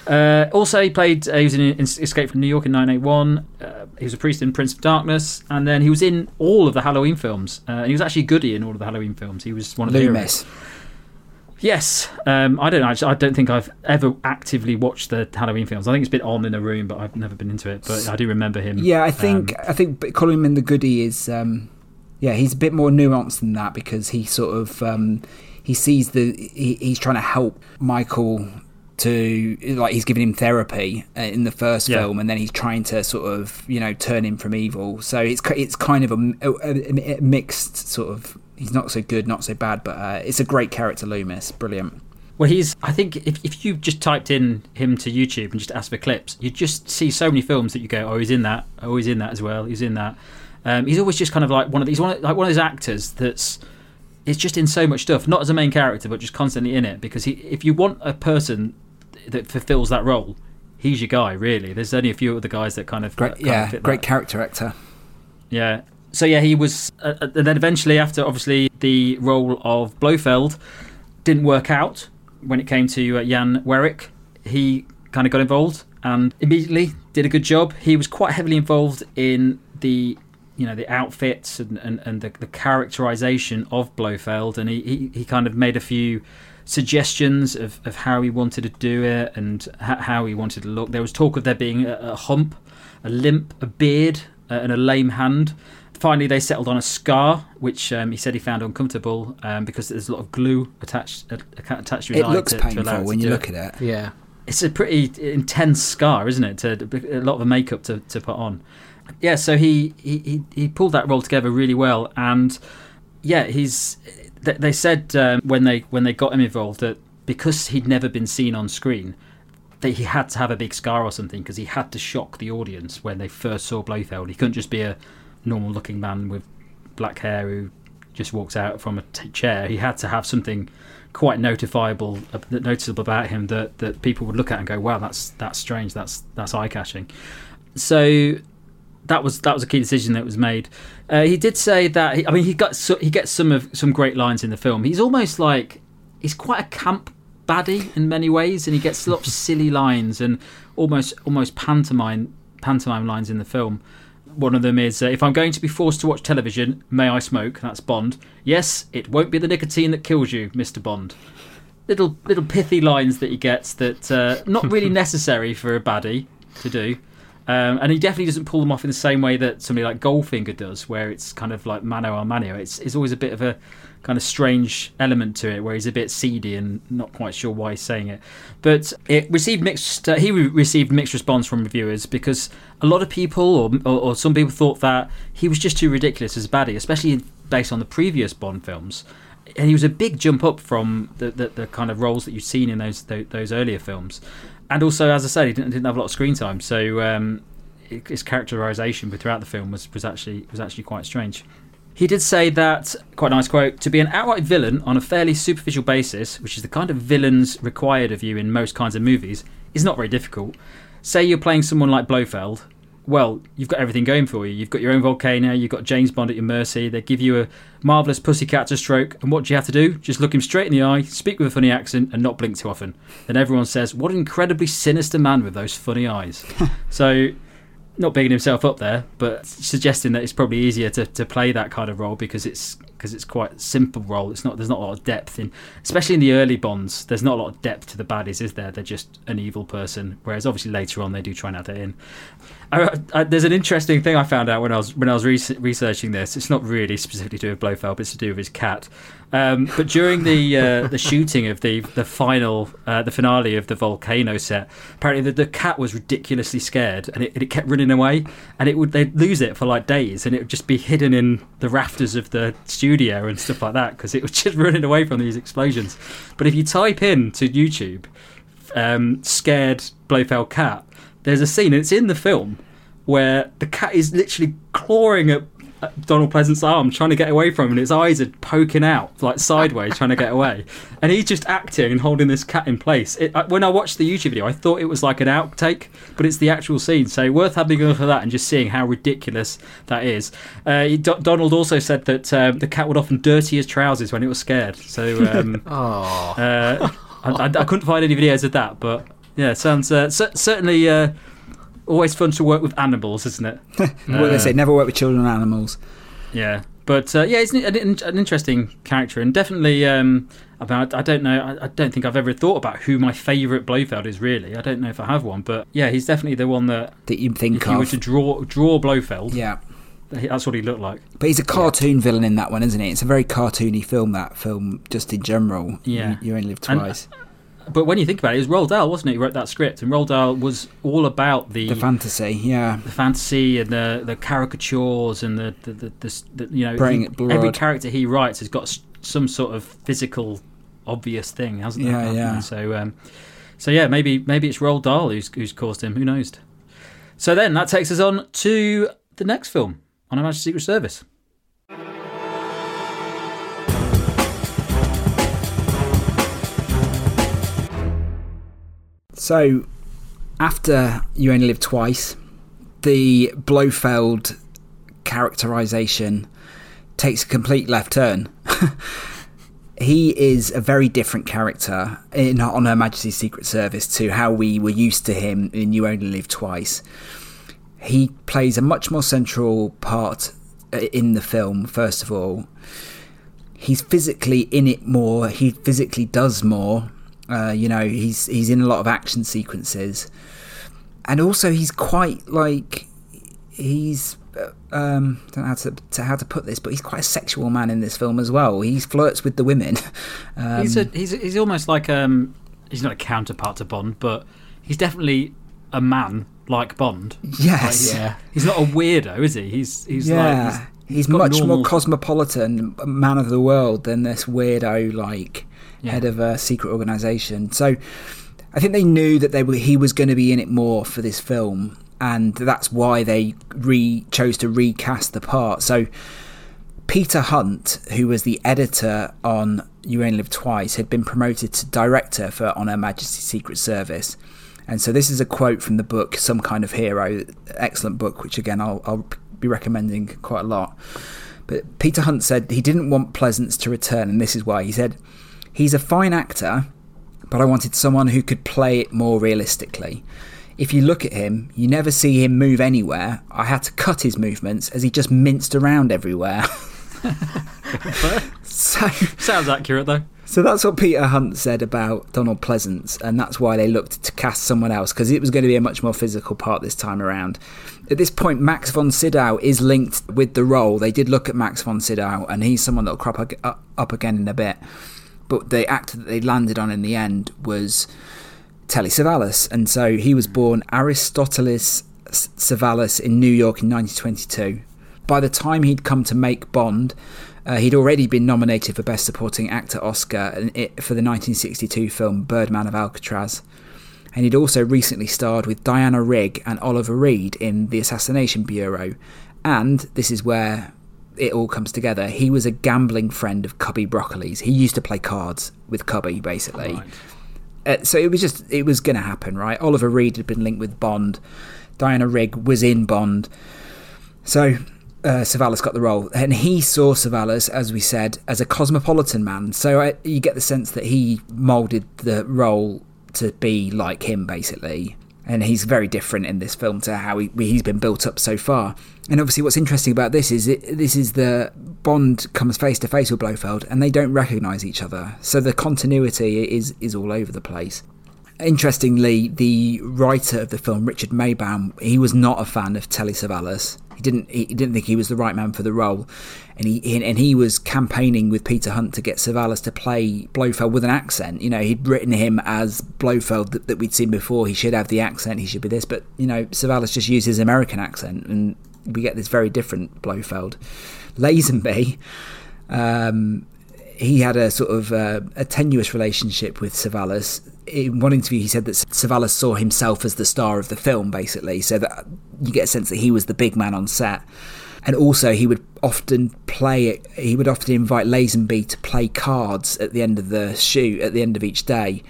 uh, also he played. Uh, he was in, in Escape from New York in 981. Uh, he was a priest in Prince of Darkness, and then he was in all of the Halloween films. Uh, and he was actually Goody in all of the Halloween films. He was one of the heroes. Yes, um, I don't know. I, don't think I've ever actively watched the Halloween films. I think it's been on in a room, but I've never been into it. But I do remember him. Yeah, I think um, I think calling him in the goodie is um, yeah he's a bit more nuanced than that because he sort of um, he sees the he, he's trying to help Michael to like he's giving him therapy uh, in the first Yeah. film and then he's trying to sort of you know turn him from evil so it's it's kind of a, a- a mixed sort of he's not so good not so bad but uh, it's a great character Loomis brilliant Well, he's. I think if if you just typed in him to YouTube and just asked for clips, you just see so many films that you go, "Oh, he's in that. Oh, he's in that as well. He's in that." Um, he's always just kind of like one of these, one of, like one of those actors that's. It's just in so much stuff, not as a main character, but just constantly in it. Because he, if you want a person that fulfills that role, he's your guy. Really, there's only a few other guys that kind of great kind of yeah fit great that. character actor Yeah. So yeah, he was, uh, uh, and then eventually, after obviously the role of Blofeld didn't work out when it came to uh, Jan Werich, he kind of got involved and immediately did a good job. He was quite heavily involved in the, you know, the outfits and and, and the, the characterization of Blofeld, and he, he he kind of made a few suggestions of, of how he wanted to do it and h- how he wanted to look. There was talk of there being a, a hump, a limp, a beard, uh, and a lame hand. Finally, they settled on a scar, which um, he said he found uncomfortable um, because there's a lot of glue attached uh, attached to his it eye. looks to, to allow painful to when you look it. at it Yeah. It's a pretty intense scar, isn't it? To a lot of the makeup to, to put on. Yeah, so he, he, he, he pulled that role together really well, and yeah, he's. They, they said um, when they when they got him involved that because he'd never been seen on screen, that he had to have a big scar or something because he had to shock the audience when they first saw Blofeld. He couldn't just be a normal looking man with black hair who just walks out from a t- chair. He had to have something quite notifiable, uh, noticeable about him that, that people would look at and go, "Wow, that's that's strange. That's that's eye catching." So that was that was a key decision that was made. Uh, he did say that. He, I mean, he got so, he gets some of some great lines in the film. He's almost like he's quite a camp baddie in many ways, and he gets a lot of *laughs* silly lines and almost almost pantomime pantomime lines in the film. One of them is, uh, "If I'm going to be forced to watch television, may I smoke?" That's Bond. Yes, it won't be the nicotine that kills you, Mister Bond. Little little pithy lines that he gets that uh, not really *laughs* necessary for a baddie to do. Um, and he definitely doesn't pull them off in the same way that somebody like Goldfinger does, where it's kind of like mano a mano. It's, it's always a bit of a kind of strange element to it, where he's a bit seedy and not quite sure why he's saying it. But it received mixed. Uh, he re- received mixed response from reviewers because a lot of people, or, or or some people, thought that he was just too ridiculous as a baddie, especially based on the previous Bond films. And he was a big jump up from the, the, the kind of roles that you've seen in those those, those earlier films and also, as I said, he didn't, didn't have a lot of screen time, so um, his characterization throughout the film was, was actually was actually quite strange. He did say that quite a nice quote to be an outright villain on a fairly superficial basis, which is the kind of villains required of you in most kinds of movies, is not very difficult. Say you're playing someone like Blofeld. Well, you've got everything going for you. You've got your own volcano, you've got James Bond at your mercy. They give you a marvelous pussycat to stroke, and what do you have to do? Just look him straight in the eye, speak with a funny accent, and not blink too often. Then everyone says, "What an incredibly sinister man with those funny eyes." *laughs* so, not bigging himself up there, but suggesting that it's probably easier to, to play that kind of role because it's because it's quite simple role. It's not there's not a lot of depth in, especially in the early Bonds. There's not a lot of depth to the baddies, is there? They're just an evil person. Whereas obviously later on they do try and add that in. I, I, there's an interesting thing I found out when I was when I was re- researching this. It's not really specifically to do with Blofeld, but it's to do with his cat. Um, but during the uh, the shooting of the the final uh, the finale of the volcano set, apparently the, the cat was ridiculously scared and it, it kept running away, and it would they'd lose it for like days, and it would just be hidden in the rafters of the studio and stuff like that because it was *laughs* just running away from these explosions. But if you type in to YouTube, um, scared Blofeld cat, there's a scene, and it's in the film where the cat is literally clawing at Donald Pleasence's arm, trying to get away from him, and his eyes are poking out like sideways, trying to get away. *laughs* And he's just acting and holding this cat in place. It, when I watched the YouTube video, I thought it was like an outtake, but it's the actual scene. So worth having a look at that and just seeing how ridiculous that is. Uh, D- Donald also said that um, the cat would often dirty his trousers when it was scared. So um, *laughs* Oh. uh, I, I, I couldn't find any videos of that, but yeah, sounds uh, cer- certainly. Uh, Always fun to work with animals, isn't it? *laughs* what they say, never work with children and animals. Yeah, but uh, yeah, it's an, an, an interesting character, and definitely. Um, about I don't know. I, I don't think I've ever thought about who my favourite Blofeld is. Really, I don't know if I have one, but yeah, he's definitely the one that That you think if you were to draw draw Blofeld, yeah. that's what he looked like. But he's a cartoon villain in that one, isn't he? It's a very cartoony film, that film, just in general. Yeah. You, you only live And- twice. But when you think about it, it was Roald Dahl, wasn't it? He wrote that script, and Roald Dahl was all about the the fantasy, yeah. the fantasy and the the caricatures and the the, the, the, the you know he- every character he writes has got some sort of physical obvious thing hasn't Yeah, there yeah. so um so yeah maybe maybe it's Roald Dahl who's who's caused him who knows so then that takes us on to the next film on Her Majesty's Secret Service So, after You Only Live Twice, the Blofeld characterization takes a complete left turn. *laughs* he is a very different character in on Her Majesty's Secret Service to how we were used to him in You Only Live Twice. He plays a much more central part uh, in the film, first of all. He's physically in it more, he physically does more. Uh, you know, he's he's in a lot of action sequences. And also he's quite like he's uh, um don't know how to, to how to put this, but he's quite a sexual man in this film as well. He flirts with the women. *laughs* Um, he's a, he's he's almost like um he's not a counterpart to Bond but he's definitely a man like Bond yes. Yeah. he's not a weirdo is he he's he's yeah. like he's he's got much normal- more cosmopolitan, man of the world than this weirdo like Yeah. head of a secret organization. So I think they knew that they were he was going to be in it more for this film, and that's why they re chose to recast the part. So Peter Hunt, who was the editor on You Only Live Twice, had been promoted to director for On Her Majesty's Secret Service. And so this is a quote from the book Some Kind of Hero, excellent book, which again I'll, I'll be recommending quite a lot. But Peter Hunt said he didn't want Pleasence to return, and this is why. He said, He's a fine actor, but I wanted someone who could play it more realistically. If you look at him, you never see him move anywhere. I had to cut his movements as he just minced around everywhere. *laughs* so, sounds accurate though so that's what Peter Hunt said about Donald Pleasence, and that's why they looked to cast someone else because it was going to be a much more physical part this time around. At this point, Max von Sydow is linked with the role. They did look at Max von Sydow, and he's someone that'll crop up up again in a bit. But the actor that they landed on in the end was Telly Savalas, and so he was born Aristoteles Savalas in New York in 1922. By the time he'd come to make Bond, uh, he'd already been nominated for Best Supporting Actor Oscar for the 1962 film Birdman of Alcatraz. And he'd also recently starred with Diana Rigg and Oliver Reed in The Assassination Bureau. And this is where it all comes together. He was a gambling friend of Cubby Broccoli's. He used to play cards with Cubby, basically. Uh, so it was just it was going to happen, right? Oliver Reed had been linked with Bond. Diana Rigg was in Bond. So uh, Savalas got the role, and he saw Savalas, as we said, as a cosmopolitan man. So I, you get the sense that he moulded the role to be like him, basically. And he's very different in this film to how he, he's been built up so far. And obviously, what's interesting about this is it, this is the Bond comes face to face with Blofeld, and they don't recognise each other, so the continuity is is all over the place. Interestingly, the writer of the film, Richard Maibaum, he was not a fan of Telly Savalas. He didn't he didn't think he was the right man for the role, and he and he was campaigning with Peter Hunt to get Savalas to play Blofeld with an accent. You know, he'd written him as Blofeld that, that we'd seen before. He should have the accent. He should be this, but you know, Savalas just used his American accent, and we get this very different Blofeld. Lazenby. Um, he had a sort of uh, a tenuous relationship with Savalas. In one interview, he said that Savalas saw himself as the star of the film, basically, so that you get a sense that he was the big man on set. And also, he would often play. He would often invite Lazenby to play cards at the end of the shoot, at the end of each day,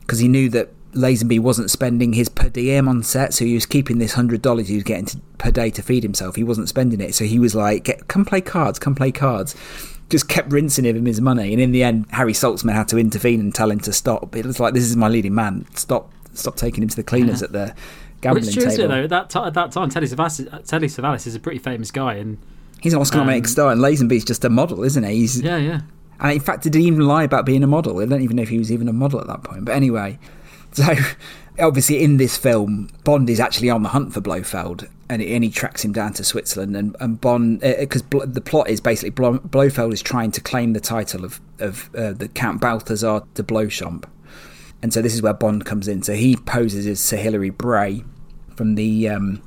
because he knew that Lazenby wasn't spending his per diem on set, so he was keeping this hundred dollars he was getting to, per day to feed himself. He wasn't spending it, so he was like, "Come play cards, come play cards." Just kept rinsing him his money. And in the end, Harry Saltzman had to intervene and tell him to stop. It was like, this is my leading man. Stop, stop taking him to the cleaners yeah. at the gambling Which true, table. though. At that, t- at that time, Telly Savalas, Telly Savalas is a pretty famous guy, and he's an Oscar-nominated um, star. And Lazenby's just a model, isn't he? He's, yeah, yeah. And in fact, did he even lie about being a model? I don't even know if he was even a model at that point. But anyway, *laughs* so obviously in this film, Bond is actually on the hunt for Blofeld, and, and he tracks him down to Switzerland. And, and Bond, because uh, the plot is basically Blofeld is trying to claim the title of of uh, the Count Balthazar de Bleuchamp, and so this is where Bond comes in. So he poses as Sir Hilary Bray from the um,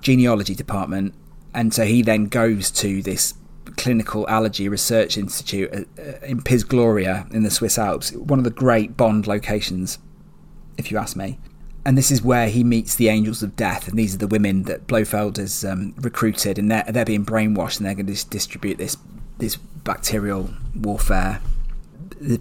genealogy department, and so he then goes to this clinical allergy research institute uh, uh, in Piz Gloria in the Swiss Alps, one of the great Bond locations if you ask me. And this is where he meets the angels of death, and these are the women that Blofeld has um, recruited, and they're they're being brainwashed, and they're going to distribute this this bacterial warfare,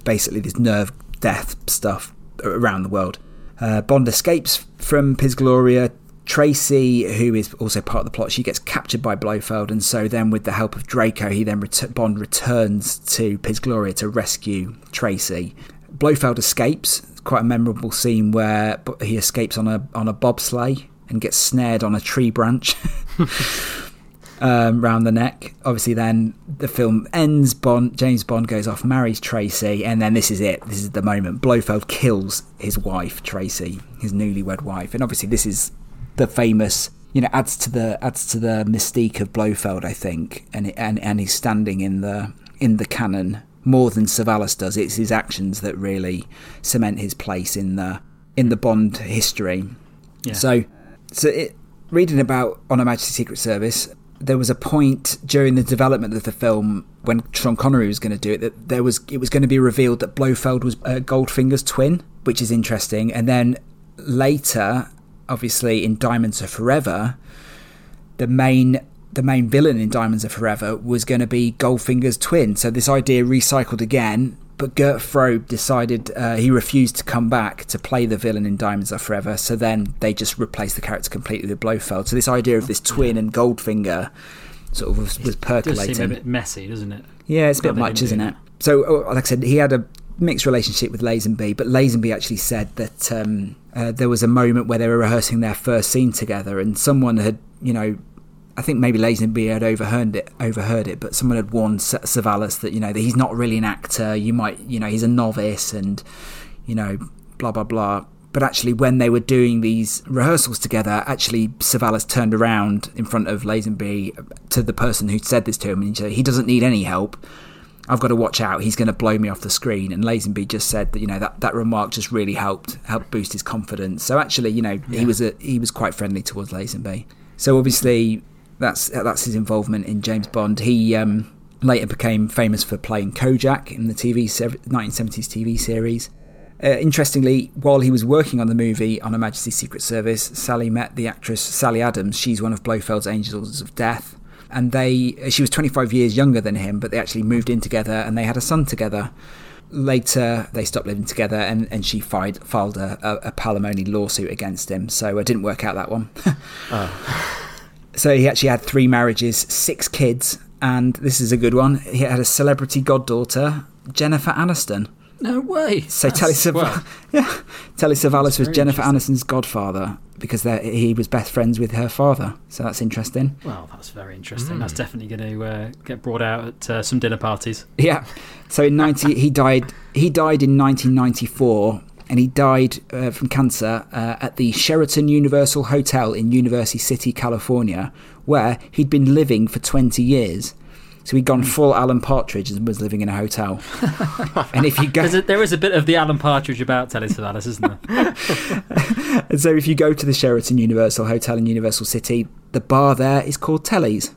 basically this nerve death stuff around the world. Uh, Bond escapes from Piz Gloria. Tracy, who is also part of the plot, she gets captured by Blofeld, and so then, with the help of Draco, he then ret- Bond returns to Piz Gloria to rescue Tracy. Blofeld escapes quite a memorable scene where he escapes on a on a bobsleigh and gets snared on a tree branch *laughs* um, the neck. Obviously, then the film ends. Bond James Bond goes off, marries Tracy, and then this is it. This is the moment. Blofeld kills his wife Tracy, his newlywed wife, and obviously this is the famous. You know, adds to the adds to the mystique of Blofeld, I think, and and and he's standing in the in the canon more than Savalas does. It's his actions that really cement his place in the in the Bond history. Yeah. So, so it, reading about On Her Majesty's Secret Service, there was a point during the development of the film when Sean Connery was going to do it that there was it was going to be revealed that Blofeld was uh, Goldfinger's twin, which is interesting. And then later, obviously in Diamonds Are Forever, the main the main villain in Diamonds Are Forever was going to be Goldfinger's twin. So this idea recycled again, but Gert Frobe decided uh, he refused to come back to play the villain in Diamonds Are Forever. So then they just replaced the character completely with Blofeld. So this idea of this twin and Goldfinger sort of was, was percolating. It does seem a bit messy, doesn't it? Yeah, it's a bit much, isn't it? So, oh, like I said, he had a mixed relationship with Lazenby, but Lazenby actually said that um, uh, there was a moment where they were rehearsing their first scene together, and someone had, you know, I think maybe Lazenby had overheard it, overheard it, but someone had warned Savalas that you know that he's not really an actor. You might, you know, he's a novice, and you know, blah blah blah. But actually, when they were doing these rehearsals together, actually Savalas turned around in front of Lazenby to the person who said this to him, and he said, "He doesn't need any help. I've got to watch out. He's going to blow me off the screen." And Lazenby just said that you know that, that remark just really helped helped boost his confidence. So actually, you know, yeah. he was a, he was quite friendly towards Lazenby. So obviously, that's that's his involvement in James Bond. He um, later became famous for playing Kojak in the TV 1970s TV series. Uh, interestingly, while he was working on the movie on Her Majesty's Secret Service, Sally met the actress Sally Adams. She's one of Blofeld's Angels of Death, and they she was 25 years younger than him, but they actually moved in together and they had a son together. Later, they stopped living together, and, and she filed, filed a, a, a palimony lawsuit against him. So it didn't work out that one. oh. *laughs* So he actually had three marriages, six kids, and this is a good one. He had a celebrity goddaughter, Jennifer Aniston. No way. So Telly, That's- Sav- well, *laughs* yeah, Telly Savalas was very Jennifer interesting. Aniston's godfather because he was best friends with her father. So that's interesting. well, that's very interesting. That's definitely going to uh, get brought out at uh, some dinner parties. Yeah. So in ninety, he died. He died in 1994, and he died uh, from cancer uh, at the Sheraton Universal Hotel in University City, California, where he'd been living for 20 years. So he'd gone full Alan Partridge and was living in a hotel. *laughs* and if you go, There's a, there is a bit of the Alan Partridge about Telly Savalas, isn't there? *laughs* and so if you go to the Sheraton Universal Hotel in Universal City, the bar there is called Telly's,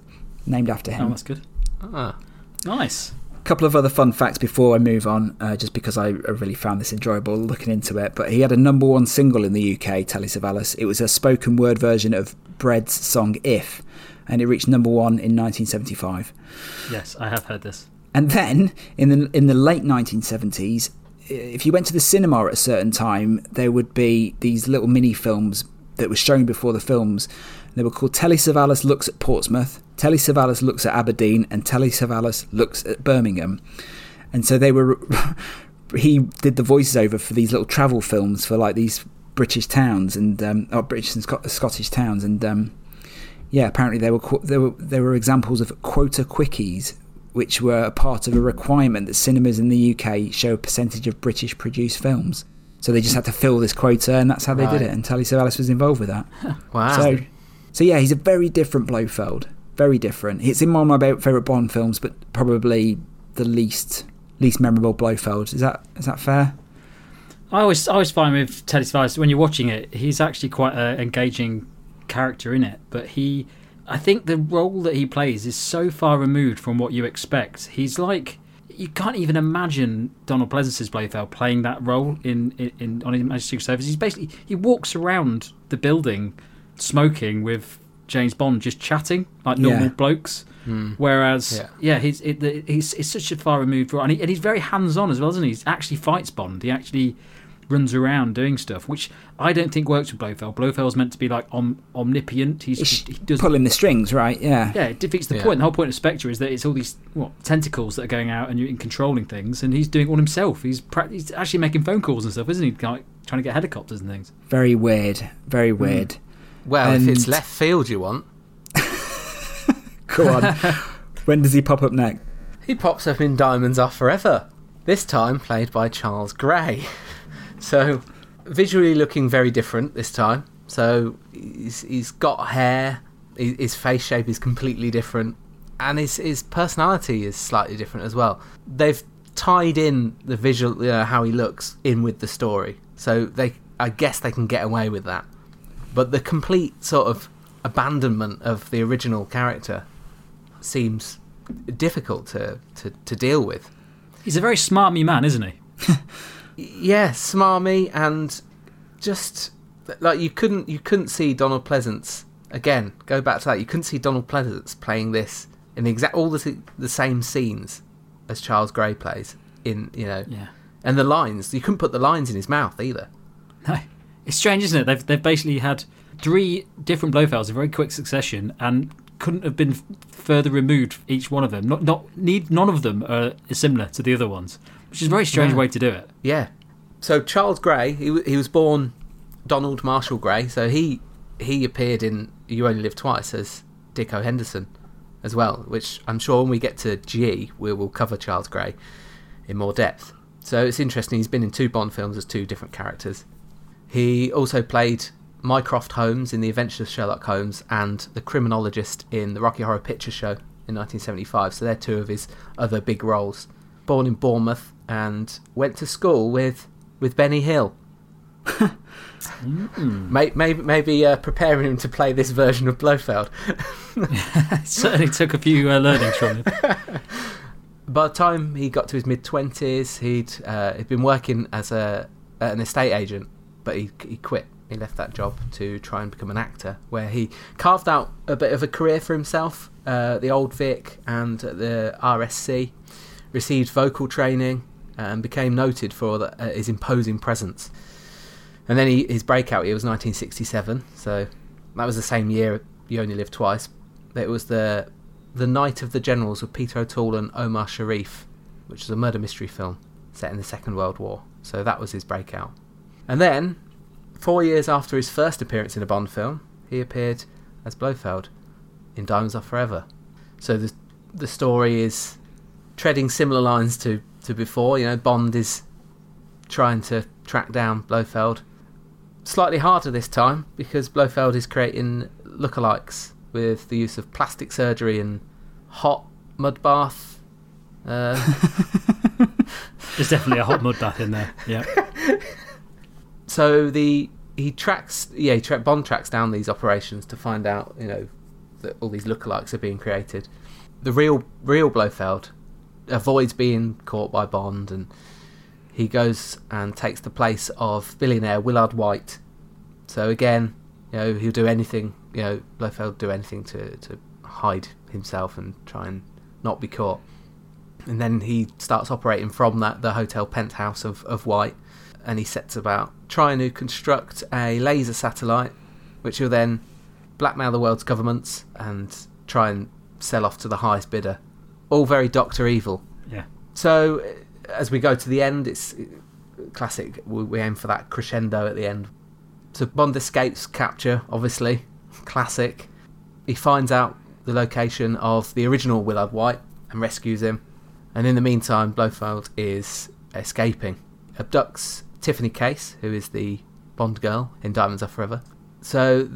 named after him. oh, that's good. Ah. Nice. Couple of other fun facts before I move on, uh, just because I, I really found this enjoyable looking into it. But he had a number one single in the UK, Telly Savalas. It was a spoken word version of Bread's song If, and it reached number one in 1975. Yes, I have heard this. And then in the in the late 1970s, if you went to the cinema at a certain time, there would be these little mini films that were shown before the films. They were called Telly Savalas looks at Portsmouth, Telly Savalas looks at Aberdeen, and Telly Savalas looks at Birmingham. And so they were. *laughs* he did the voices over for these little travel films for like these British towns and um, or British and Scot- Scottish towns and. Um, yeah, apparently there were there were there were examples of quota quickies, which were a part of a requirement that cinemas in the UK show a percentage of British produced films. So they just had to fill this quota, and that's how they did it. And Telly Savalas was involved with that. Wow. So, so yeah, he's a very different Blofeld. Very different. It's in one of my favourite Bond films, but probably the least least memorable Blofeld. Is that is that fair? I always, I always find with Telly Savalas when you're watching it, he's actually quite an engaging character in it. But he, I think the role that he plays is so far removed from what you expect. He's like you can't even imagine Donald Pleasence's Blofeld playing that role in, in, in on His Majesty's Secret Service. He's basically he walks around the building smoking with James Bond, just chatting like normal Yeah. blokes. Hmm. Whereas, Yeah. yeah, he's it, the- he's it's such a far removed role, and, he, and he's very hands on as well, isn't he? He actually fights Bond. He actually runs around doing stuff, which I don't think works with Blofeld. Blofeld's meant to be like om, omnipotent. He's, It's he does pulling the strings, right? Yeah. yeah, it defeats the Yeah. point. The whole point of Spectre is that it's all these what tentacles that are going out and you're controlling things, and he's doing it all himself. He's pra- he's actually making phone calls and stuff, isn't he? Like, trying to get helicopters and things. Very weird. Very weird. Well, if it's left field you want, *laughs* Go on. when does he pop up next? he pops up in Diamonds Are Forever. This time played by Charles Gray. *laughs* So visually looking very different this time. So he's, he's got hair. His his face shape is completely different, and his his personality is slightly different as well. They've tied in the visual, you know, how he looks, in with the story. So they, I guess, they can get away with that. But the complete sort of abandonment of the original character seems difficult to, to, to deal with. He's a very smarmy man, isn't he? *laughs* Yeah, smarmy and just like you couldn't you couldn't see Donald Pleasence again. Go back to that. You couldn't see Donald Pleasence playing this in the exact all the the same scenes as Charles Gray plays in you know. Yeah. And the lines you couldn't put the lines in his mouth either. No, it's strange, isn't it? They've they've basically had three different Blofelds in very quick succession, and couldn't have been f- further removed each one of them. Not not need none of them are similar to the other ones, which is a very strange No. way to do it. Yeah. So Charles Gray, he he was born Donald Marshall Gray. So he he appeared in You Only Live Twice as Dikko Henderson as well, which I'm sure when we get to G, we will cover Charles Gray in more depth. So it's interesting. He's been in two Bond films as two different characters. He also played Mycroft Holmes in The Adventures of Sherlock Holmes and the criminologist in the Rocky Horror Picture Show in 1975. So they're two of his other big roles. Born in Bournemouth and went to school with with Benny Hill. May- Maybe, maybe uh, preparing him to play this version of Blofeld. It *laughs* certainly took a few uh, learnings from him. By the time he got to his mid twenties, he'd uh, he'd been working as a an estate agent, but he he quit. He left that job to try and become an actor, where he carved out a bit of a career for himself. Uh, the Old Vic and the RSC, received vocal training and became noted for the, uh, his imposing presence. And then he, his breakout year was 1967, so that was the same year You Only Live Twice. It was the the Night of the Generals with Peter O'Toole and Omar Sharif, which is a murder mystery film. set in the Second World War. So that was his breakout. And then, four years after his first appearance in a Bond film, he appeared as Blofeld in Diamonds Are Forever. So the the story is treading similar lines to, to before. You know, Bond is trying to track down Blofeld. Slightly harder this time because Blofeld is creating lookalikes with the use of plastic surgery and hot mud bath. Uh, *laughs* There's definitely a hot mud bath in there. Yeah. *laughs* so the he tracks yeah he tra- Bond tracks down these operations to find out you know that all these lookalikes are being created. The real real Blofeld avoids being caught by Bond and he goes and takes the place of billionaire Willard Whyte. So again, you know he'll do anything. You know Blofeld do anything to to hide himself and try and not be caught. And then he starts operating from that the hotel penthouse of, of Whyte and he sets about trying to construct a laser satellite, which will then blackmail the world's governments and try and sell off to the highest bidder. All very Doctor Evil. Yeah. So uh, as we go to the end, it's uh, classic. We, we aim for that crescendo at the end. So Bond escapes capture, obviously, *laughs* classic. He finds out the location of the original Willard Whyte and rescues him. And in the meantime, Blofeld is escaping, abducts Tiffany Case, who is the Bond girl in Diamonds Are Forever. So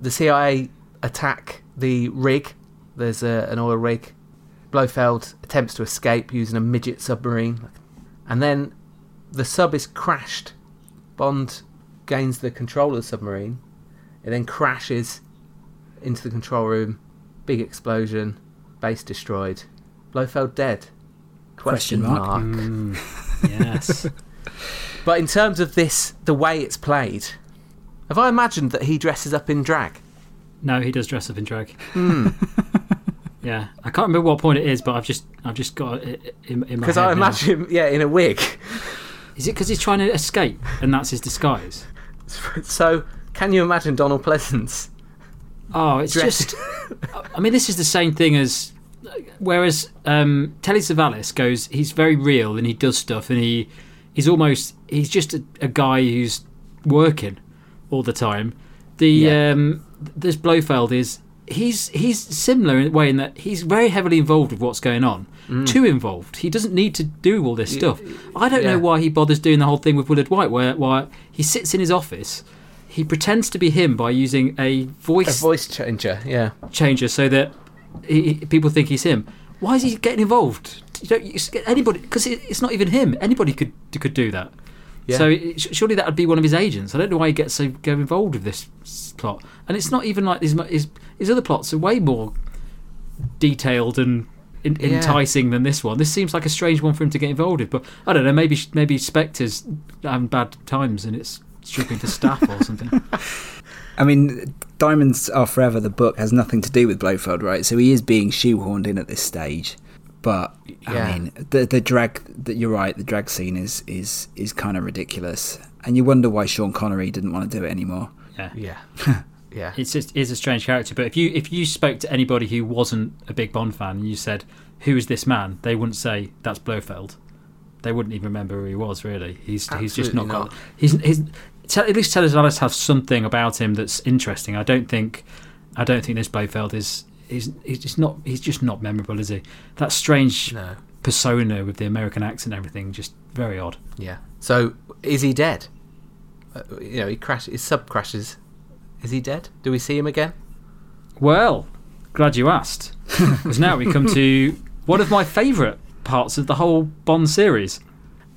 the CIA attack the rig. There's a, an oil rig. Blofeld attempts to escape using a midget submarine. And then the sub is crashed. Bond gains the control of the submarine. It then crashes into the control room. Big explosion. Base destroyed. Blofeld dead. Question mark. Mm, yes. *laughs* But in terms of this, the way it's played, have I imagined that he dresses up in drag? no, he does dress up in drag. *laughs* yeah, I can't remember what point it is, but I've just I've just got it in, in my Because I imagine him, yeah, in a wig. Is it because he's trying to escape and that's his disguise? *laughs* So, can you imagine Donald Pleasence? Oh, it's Dressed- just. I mean, this is the same thing as. Whereas um, Telly Savalas goes, he's very real and he does stuff and he he's almost he's just a, a guy who's working all the time. The Yeah. um, this Blofeld is he's he's similar in a way in that he's very heavily involved with what's going on. Too involved. He doesn't need to do all this stuff. I don't yeah. know why he bothers doing the whole thing with Willard Whyte, where why he sits in his office. He pretends to be him by using a voice A voice changer, yeah. changer so that he, people think he's him. Why is he getting involved? You don't you, anybody because it, it's not even him. Anybody could could do that. Yeah. So it- surely that would be one of his agents. I don't know why he gets so go involved with this plot. And it's not even like his his, his other plots are way more detailed and in, Yeah. enticing than this one. This seems like a strange one for him to get involved with. But I don't know. Maybe maybe Spectre's having bad times and it's stripping to staff or *laughs* something. I mean, Diamonds Are Forever, the book, has nothing to do with Blofeld, right? So he is being shoehorned in at this stage. But Yeah. I mean, the the drag that you're right, the drag scene is is is kind of ridiculous, and you wonder why Sean Connery didn't want to do it anymore. Yeah. Yeah. *laughs* yeah. it's just is a strange character. But if you if you spoke to anybody who wasn't a big Bond fan and you said, "Who is this man?" they wouldn't say that's Blofeld. They wouldn't even remember who he was. Really, he's he's just not, Absolutely got. He's he's tell, at least Telly Savalas has something about him that's interesting. I don't think I don't think this Blofeld is. He's, he's just not. He's just not memorable, is he? That strange No. persona with the American accent and everything, just very odd. Yeah. So, is he dead? Uh, you know, he crashes, his sub crashes. Is he dead? Do we see him again? Well, glad you asked. *laughs* Because now we come to *laughs* one of my favourite parts of the whole Bond series.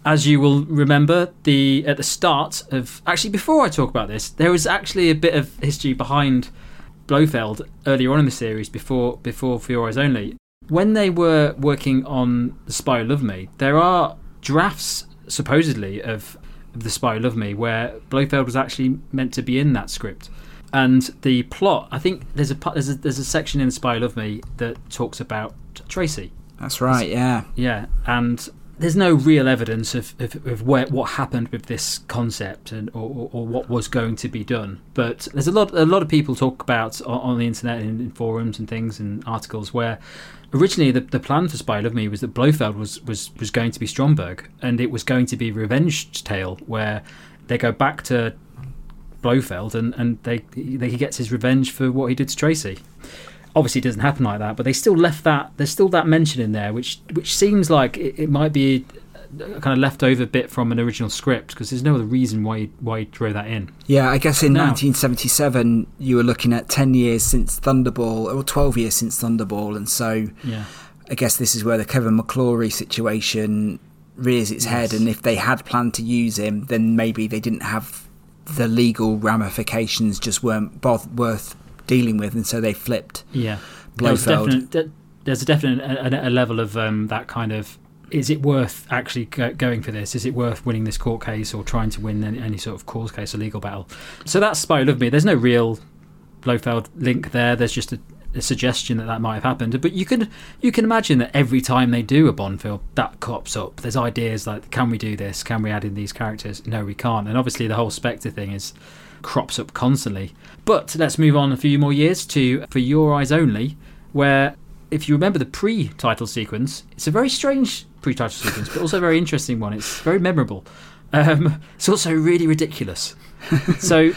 As you will remember, the at the start of actually before I talk about this, there was actually a bit of history behind Blofeld earlier on in the series before before For Eyes Only. When they were working on The Spy Who Loved Me, there are drafts supposedly of, of The Spy Who Loved Me where Blofeld was actually meant to be in that script and the plot i think there's a there's a, there's a section in spy Who Love me that talks about tracy That's right, yeah. yeah and there's no real evidence of, of, of where, what happened with this concept and or, or, what was going to be done. But there's a lot a lot of people talk about on, on the internet in forums and things and articles where originally the, the plan for Spy Love Me was that Blofeld was, was, was going to be Stromberg and it was going to be revenge tale where they go back to Blofeld and, and they, they he gets his revenge for what he did to Tracy obviously it doesn't happen like that, but they still left that. There's still that mention in there, which which seems like it, it might be a kind of leftover bit from an original script because there's no other reason why you, why you throw that in. Yeah, I guess in now, 1977 you were looking at 10 years since Thunderball or 12 years since Thunderball, and so yeah. I guess this is where the Kevin McClory situation rears its yes. head. And if they had planned to use him, then maybe they didn't have the legal ramifications just weren't both worth dealing with, and so they flipped. Yeah, Blofeld. There's, definite, there's a definite a, a level of um, that kind of. Is it worth actually go, going for this? Is it worth winning this court case or trying to win any, any sort of cause case or legal battle? So that's Spy Love Me. There's no real Blofeld link there. There's just a, a, suggestion that that might have happened. But you can you can imagine that every time they do a Bond film, that crops up. There's ideas like, can we do this? Can we add in these characters? No, we can't. And obviously, the whole Spectre thing is crops up constantly. But let's move on a few more years to For Your Eyes Only, where if you remember the pre-title sequence, it's a very strange pre-title sequence, but also a very interesting one. It's very memorable. Um, it's also really ridiculous. *laughs* so,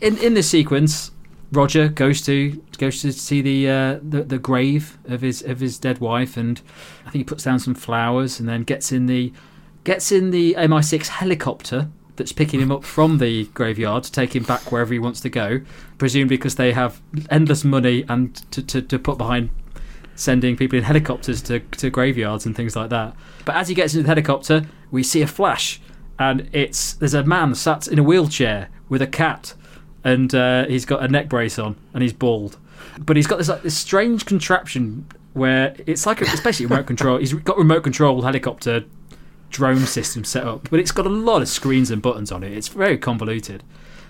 in in this sequence, Roger goes to goes to see the, uh, the the grave of his of his dead wife, and I think he puts down some flowers, and then gets in the gets in the MI6 helicopter that's picking him up from the graveyard to take him back wherever he wants to go, presumably because they have endless money and to, to, to put behind sending people in helicopters to, to graveyards and things like that. But as he gets into the helicopter, we see a flash, and it's there's a man sat in a wheelchair with a cat, and uh, he's got a neck brace on, and he's bald, but he's got this like this strange contraption where it's like a, especially remote control. He's got remote control helicopter drone system set up, but it's got a lot of screens and buttons on it. It's very convoluted.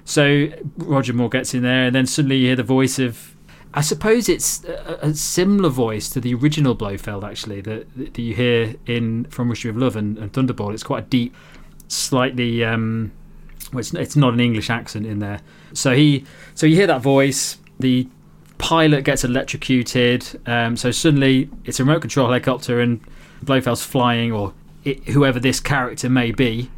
So Roger Moore gets in there, and then suddenly you hear the voice of. I suppose it's a, a similar voice to the original Blofeld, actually, that, that you hear in From Russia with Love and, and Thunderball. It's quite a deep, slightly. Um, well, it's, it's not an English accent in there. So he, so you hear that voice. The pilot gets electrocuted. Um, so suddenly it's a remote control helicopter, and Blofeld's flying or it, whoever this character may be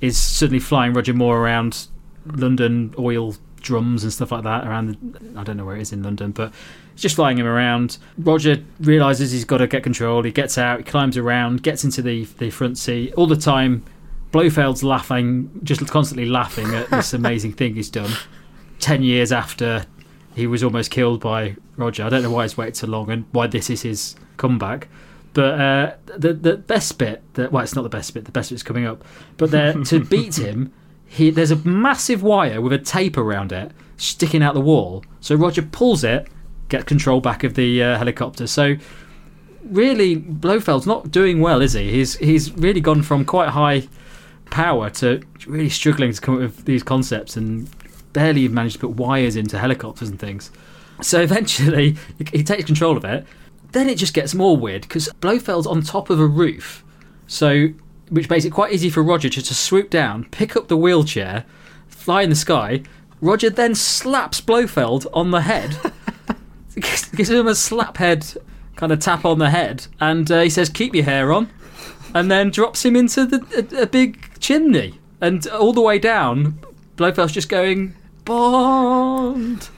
is suddenly flying Roger Moore around London oil drums and stuff like that around the, I don't know where it is in London but it's just flying him around. Roger realizes he's got to get control he gets out he climbs around gets into the the front seat. All the time Blofeld's laughing just constantly laughing at this amazing thing he's done. 10 years after he was almost killed by Roger. I don't know why he's waited so long and why this is his comeback but uh, the the best bit, that, well, it's not the best bit. The best bit's coming up. But to *laughs* beat him, he there's a massive wire with a tape around it sticking out the wall. So Roger pulls it, gets control back of the uh, helicopter. So really, Blofeld's not doing well, is he? He's he's really gone from quite high power to really struggling to come up with these concepts and barely managed to put wires into helicopters and things. So eventually, he takes control of it then it just gets more weird because Blofeld's on top of a roof, so which makes it quite easy for Roger just to swoop down, pick up the wheelchair, fly in the sky. Roger then slaps Blofeld on the head, *laughs* gives him a slap head kind of tap on the head, and uh, he says, "Keep your hair on," and then drops him into the, a, a big chimney, and all the way down, Blofeld's just going Bond.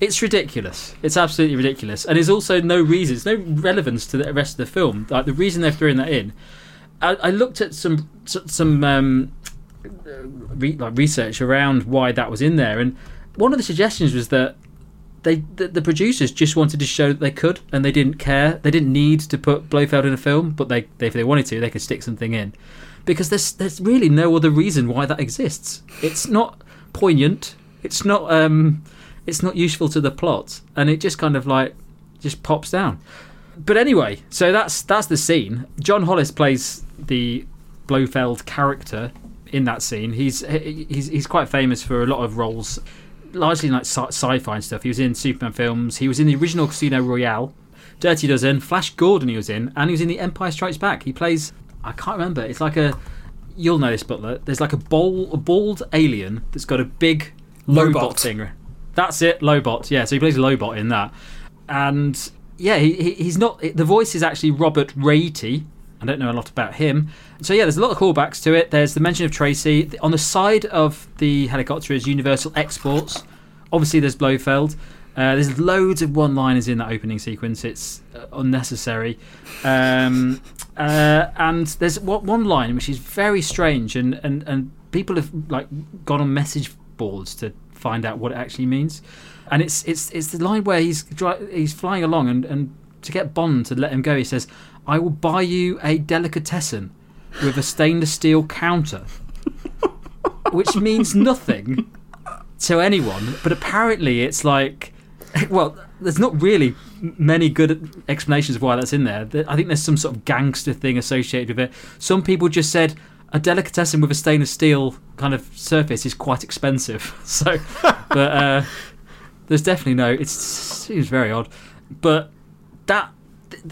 It's ridiculous. It's absolutely ridiculous, and there's also no reason, there's no relevance to the rest of the film. Like the reason they're throwing that in, I, I looked at some some um, re, like research around why that was in there, and one of the suggestions was that they the, the, producers just wanted to show that they could, and they didn't care. They didn't need to put Blofeld in a film, but they, they if they wanted to, they could stick something in, because there's there's really no other reason why that exists. It's not poignant. It's not um, it's not useful to the plot, and it just kind of like just pops down. But anyway, so that's that's the scene. John Hollis plays the Blofeld character in that scene. He's he's he's quite famous for a lot of roles, largely like sci-fi and stuff. He was in Superman films. He was in the original Casino Royale, Dirty Dozen, Flash Gordon. He was in, and he was in The Empire Strikes Back. He plays I can't remember. It's like a. You'll know this, Butler. There's like a bowl, a bald alien that's got a big Lobot. robot thing. That's it, Lobot. Yeah, so he plays Lobot in that, and yeah, he, he he's not. The voice is actually Robert Rietti. I don't know a lot about him. So yeah, there's a lot of callbacks to it. There's the mention of Tracy on the side of the helicopter is Universal Exports. Obviously, there's Blofeld. Uh, there's loads of one-liners in that opening sequence. It's uh, unnecessary, um, uh, and there's one line which is very strange, and, and, and people have like gone on message boards to find out what it actually means. And it's it's it's the line where he's he's flying along, and, and to get Bond to let him go, he says, "I will buy you a delicatessen with a stainless steel counter," *laughs* which means nothing to anyone. But apparently, it's like, *laughs* well, there's not really many good explanations of why that's in. There- I think there's some sort of gangster thing associated with it. Some people just said a delicatessen with a stainless steel kind of surface is quite expensive. *laughs* So, but uh, there's definitely no. It seems very odd, but that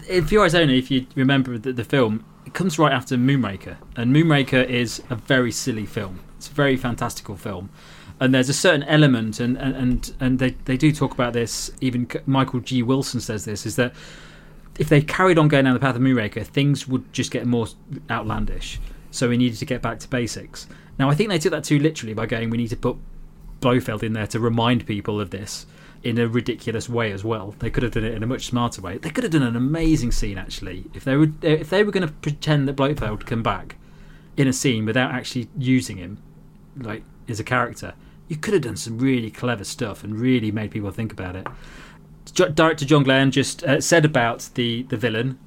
in Eyes Only, if you remember the, the film, it comes right after Moonraker, and Moonraker is a very silly film. It's a very fantastical film, and there's a certain element, and and and, and they they do talk about this. Even Michael G. Wilson says this is that if they carried on going down the path of Moonraker, things would just get more outlandish. So we needed to get back to basics. Now I think they took that too literally by going, we need to put Blofeld in there to remind people of this in a ridiculous way as well. They could have done it in a much smarter way. They could have done an amazing scene actually. If they would, if they were going to pretend that Blofeld would come back in a scene without actually using him, like as a character, you could have done some really clever stuff and really made people think about it. Director John Glen just uh, said about the the villain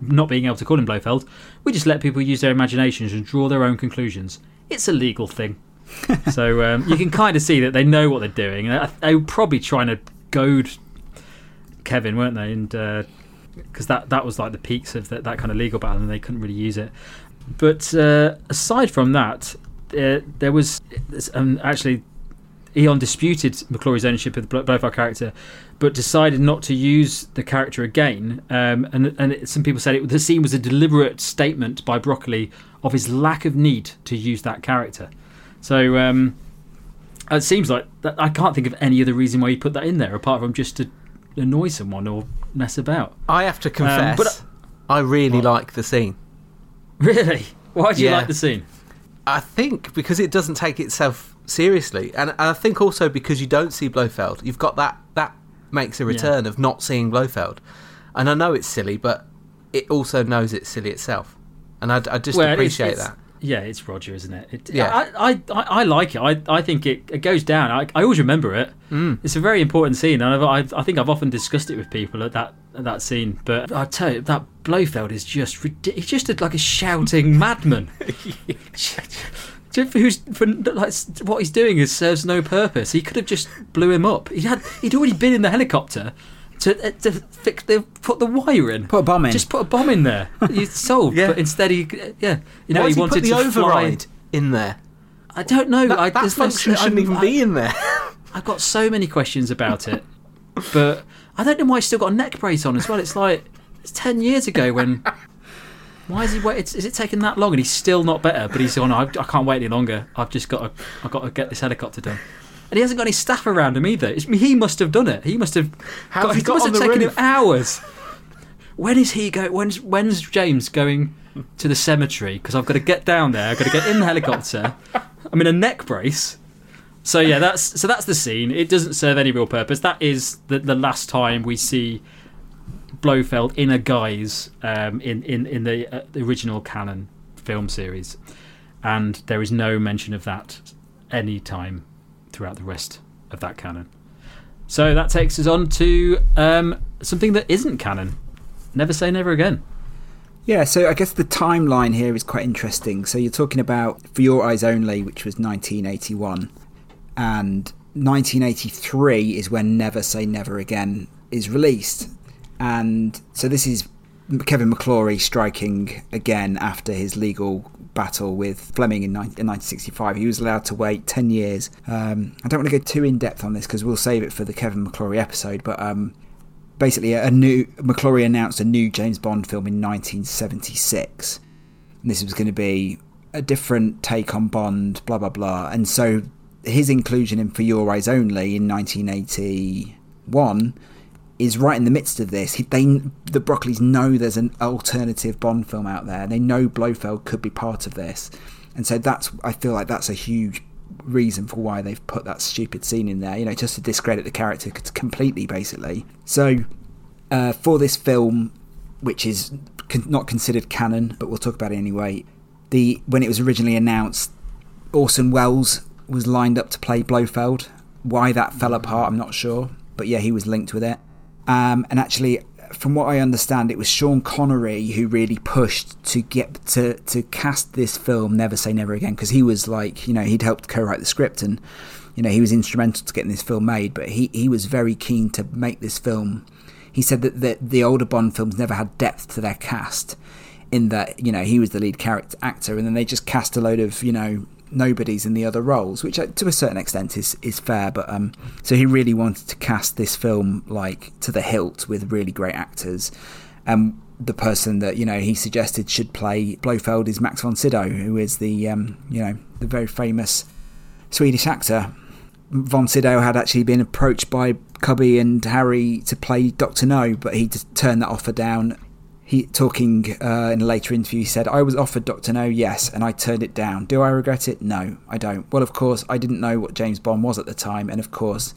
not being able to call him Blofeld. We just let people use their imaginations and draw their own conclusions. It's a legal thing. *laughs* so um, you can kind of see that they know what they're doing. They were probably trying to goad Kevin, weren't they? And because that that was like the peaks of that, that kind of legal battle, and they couldn't really use it. But uh, aside from that, uh, there was um, actually Eon disputed McClory's ownership of the Blo- Blofeld character, but decided not to use the character again. Um, and and it, some people said it, the scene was a deliberate statement by Broccoli of his lack of need to use that character. So um, it seems like that, I can't think of any other reason why you put that in there apart from just to annoy someone or mess about. I have to confess, but- I really What? like the scene. Really? Why do you Yeah. like the scene? I think because it doesn't take itself seriously, and, and I think also because you don't see Blofeld, you've got that that makes a return of not seeing Blofeld, and I know it's silly, but it also knows it's silly itself, and I, I just Well, appreciate it's- that. Yeah, it's Roger, isn't it? it Yeah. I, I, I, I like it. I, I think it, it goes down. I, I always remember it. Mm. It's a very important scene, and I've, I've, I think I've often discussed it with people at that at that scene. But I tell you, that Blofeld is just ridiculous. He's just a, like a shouting madman. *laughs* *laughs* *laughs* Just for Who's for like what he's doing is serves no purpose. He could have just blew him up. He had he'd already been in the helicopter to uh, to fix the put the wire in. Put a bomb in. Just put a bomb in there. *laughs* He's solved. Yeah. But instead, he yeah, you know, Why he he wanted put the to override fly. in there? I don't know. That, I, that there's no- shouldn't I'm- even I- be in there. *laughs* I've got so many questions about it, but I don't know why he's still got a neck brace on as well. It's like it's ten years ago when. Why is he wait? Is it taking that long and he's still not better? But he's on. I, I can't wait any longer. I've just got to. I've got to get this helicopter done. And he hasn't got any staff around him either. It's, he must have done it. He must have. How's he it got must have taken roof? him hours. When is he go? When's when's James going to the cemetery? Because I've got to get down there. I've got to get in the helicopter. *laughs* I'm in a neck brace. So yeah, that's so that's the scene. It doesn't serve any real purpose. That is the the last time we see Blofeld in a guise um, in in in the, uh, the original canon film series, and there is no mention of that any time throughout the rest of that canon. So that takes us on to um, something that isn't canon. Never say never again. Yeah, so I guess the timeline here is quite interesting. So you're talking about For Your Eyes Only, which was 1981, and 1983 is when Never Say Never Again is released. And so this is Kevin McClory striking again after his legal battle with Fleming in, 19, in 1965. He was allowed to wait 10 years. Um, I don't want to go too in depth on this because we'll save it for the Kevin McClory episode, but um, basically a new McClory announced a new James Bond film in 1976. And this was going to be a different take on Bond, blah blah blah. And so his inclusion in For Your Eyes Only in 1981 is right in the midst of this. They, the Broccoli's know there's an alternative Bond film out there. They know Blofeld could be part of this, and so that's. I feel like that's a huge reason for why they've put that stupid scene in there. You know, just to discredit the character completely, basically. So, uh, for this film, which is con- not considered canon, but we'll talk about it anyway. The when it was originally announced, Orson Welles was lined up to play Blofeld. Why that fell apart, I'm not sure, but yeah, he was linked with it. Um, and actually, from what I understand, it was Sean Connery who really pushed to get to to cast this film Never Say Never Again because he was like, you know, he'd helped co-write the script and you know he was instrumental to getting this film made. But he he was very keen to make this film. He said that the, the older Bond films never had depth to their cast, in that you know he was the lead character actor, and then they just cast a load of you know nobodies in the other roles, which uh, to a certain extent is is fair. But um, so he really wanted to cast this film like to the hilt with really great actors. And the person that you know he suggested should play Blofeld is Max von Sydow, who is the um, you know the very famous Swedish actor. Von Sydow had actually been approached by Cubby and Harry to play Doctor No, but he turned that offer down he talking uh, in a later interview he said i was offered dr no yes and i turned it down. Do i regret it? No i don't. Well of course i didn't know what james bond was at the time and of course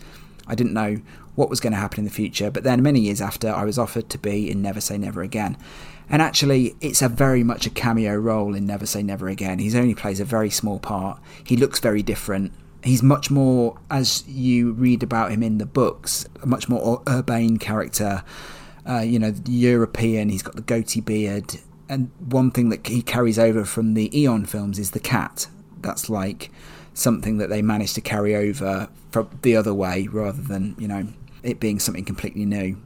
i didn't know what was going to happen in the future but then many years after i was offered to be in never say never again. And actually it's a very much a cameo role in never say never again. He only plays a very small part. He looks very different. He's much more as you read about him in the books a much more urbane character uh, you know, European. He's got the goatee beard, and one thing that he carries over from the Eon films is the cat. That's like something that they managed to carry over from the other way, rather than you know it being something completely new.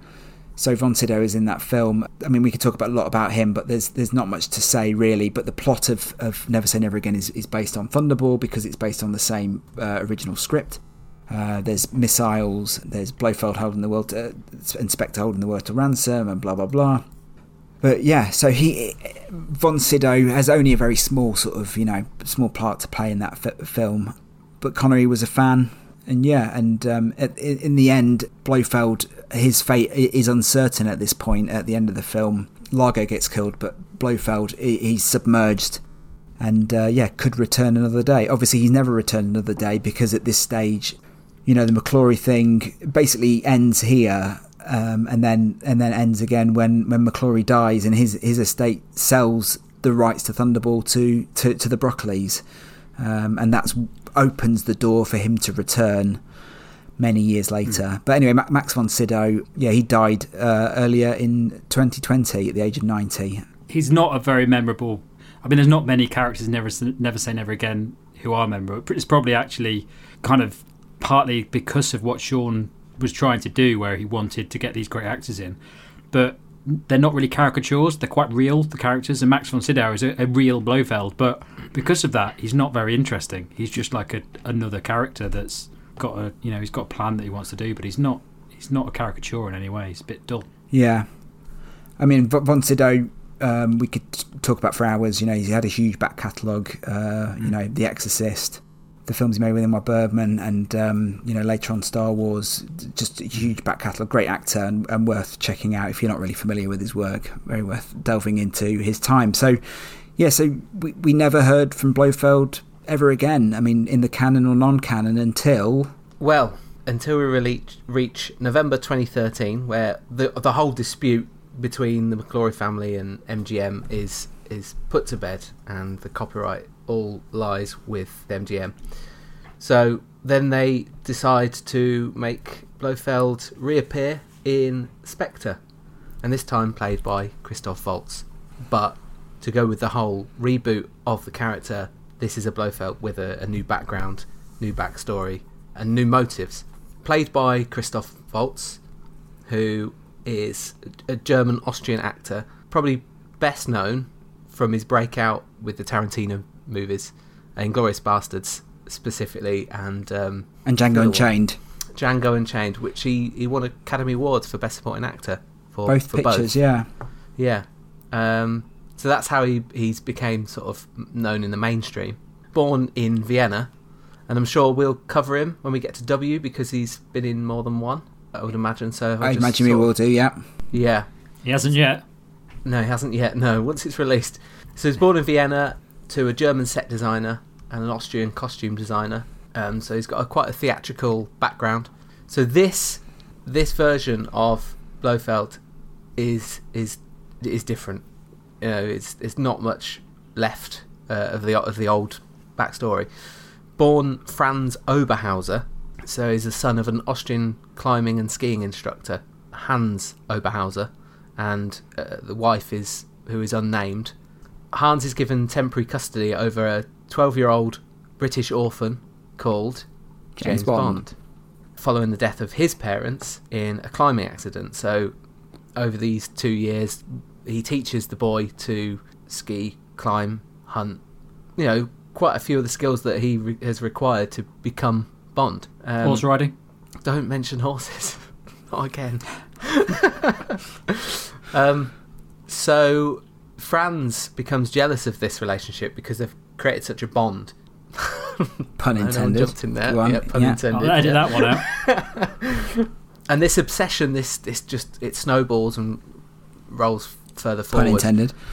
So Von Sydow is in that film. I mean, we could talk about a lot about him, but there's there's not much to say really. But the plot of, of Never Say Never Again is, is based on Thunderball because it's based on the same uh, original script. Uh, there's missiles. There's Blofeld holding the world, to, Inspector holding the world to ransom, and blah blah blah. But yeah, so he von Sydow has only a very small sort of you know small part to play in that f- film, but Connery was a fan, and yeah, and um, at, in the end, Blofeld his fate is uncertain at this point. At the end of the film, Largo gets killed, but Blofeld he's submerged and uh, yeah, could return another day. Obviously, he's never returned another day because at this stage, you know the McClory thing basically ends here, um, and then and then ends again when when McClory dies and his his estate sells the rights to Thunderball to to, to the Broccoli's, um, and that's opens the door for him to return many years later. Mm. But anyway, Max von Sydow, yeah, he died uh, earlier in 2020 at the age of 90. He's not a very memorable. I mean, there's not many characters never never say never again who are memorable. It's probably actually kind of partly because of what Sean was trying to do, where he wanted to get these great actors in. But they're not really caricatures; they're quite real. The characters, and Max von Sydow is a, a real Blofeld, but because of that, he's not very interesting. He's just like a, another character that's got a you know he's got a plan that he wants to do, but he's not he's not a caricature in any way. He's a bit dull. Yeah, I mean von Sydow. Um, we could talk about for hours. You know, he had a huge back catalogue. Uh, you know, The Exorcist, the films he made with Ingmar Bergman, and um, you know later on Star Wars. Just a huge back catalogue, great actor, and, and, worth checking out if you're not really familiar with his work. Very worth delving into his time. So, yeah, so we we never heard from Blofeld ever again. I mean, in the canon or non-canon until well, until we reach, reach November 2013, where the the whole dispute between the McClory family and MGM is is put to bed, and the copyright all lies with MGM. So then they decide to make Blofeld reappear in Spectre, and this time played by Christoph Waltz. But to go with the whole reboot of the character, this is a Blofeld with a, a new background, new backstory, and new motives. Played by Christoph Waltz, who is a German Austrian actor, probably best known from his breakout with the Tarantino movies, Inglourious Basterds specifically, and um, and Django Unchained. Django Unchained, which he, he won Academy Awards for Best Supporting Actor for both for pictures, both. yeah, yeah. Um, So that's how he he's became sort of known in the mainstream. Born in Vienna, and I'm sure we'll cover him when we get to W because he's been in more than one. I would imagine so. I imagine we will do. Yeah. Yeah. He hasn't yet. No, he hasn't yet. No, once it's released. So he's born in Vienna to a German set designer and an Austrian costume designer. Um, so he's got a, quite a theatrical background. So this this version of Blofeld is is is different. You know, it's it's not much left uh, of the of the old backstory. Born Franz Oberhauser, so he's the son of an Austrian climbing and skiing instructor, Hans Oberhauser, and uh, the wife is who is unnamed. Hans is given temporary custody over a 12-year-old British orphan called James James, Bond. Bond. following the death of his parents in a climbing accident. So, over these two years, he teaches the boy to ski, climb, hunt. You know, quite a few of the skills that he re- has required to become Bond. Um, Horse riding. don't mention horses. *laughs* Not again. *laughs* um, so Franz becomes jealous of this relationship because they've created such a bond. *laughs* Pun I know I intended. jumped in there. Yeah, pun Yeah. intended. I'll edit yeah. that one out. *laughs* And this obsession, this this just it snowballs and rolls further forward. Pun intended. *laughs*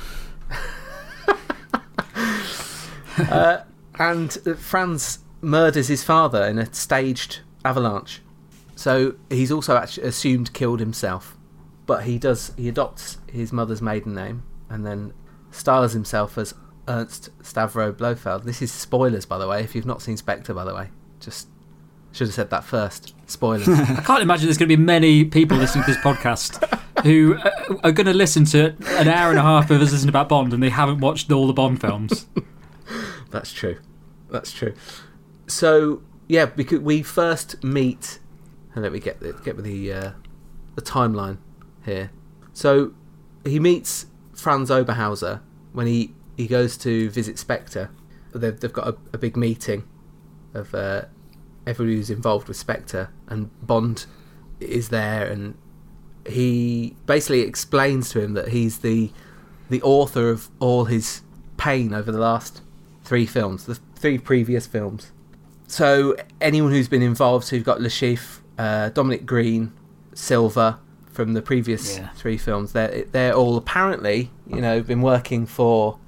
Uh, and uh, Franz murders his father in a staged avalanche. So he's also actually assumed killed himself, but he does he adopts his mother's maiden name and then styles himself as Ernst Stavro Blofeld. This is spoilers, by the way. If you've not seen Spectre, by the way, just should have said that first. Spoilers. *laughs* I can't imagine there's going to be many people listening to this podcast who uh, are going to listen to an hour and a half of us listening about Bond and they haven't watched all the Bond films. *laughs* That's true. That's true. So yeah, because we first meet, and let me get the, get with the uh, the timeline here. So he meets Franz Oberhauser when he, he goes to visit Spectre. They've, they've got a, a big meeting of uh, everybody who's involved with Spectre, and Bond is there, and he basically explains to him that he's the the author of all his pain over the last three films, the three previous films. So anyone who's been involved, so you've got Le Chiffre, uh, Dominic Greene, Silva from the previous Yeah. three films, they're they're all apparently, you know, been working for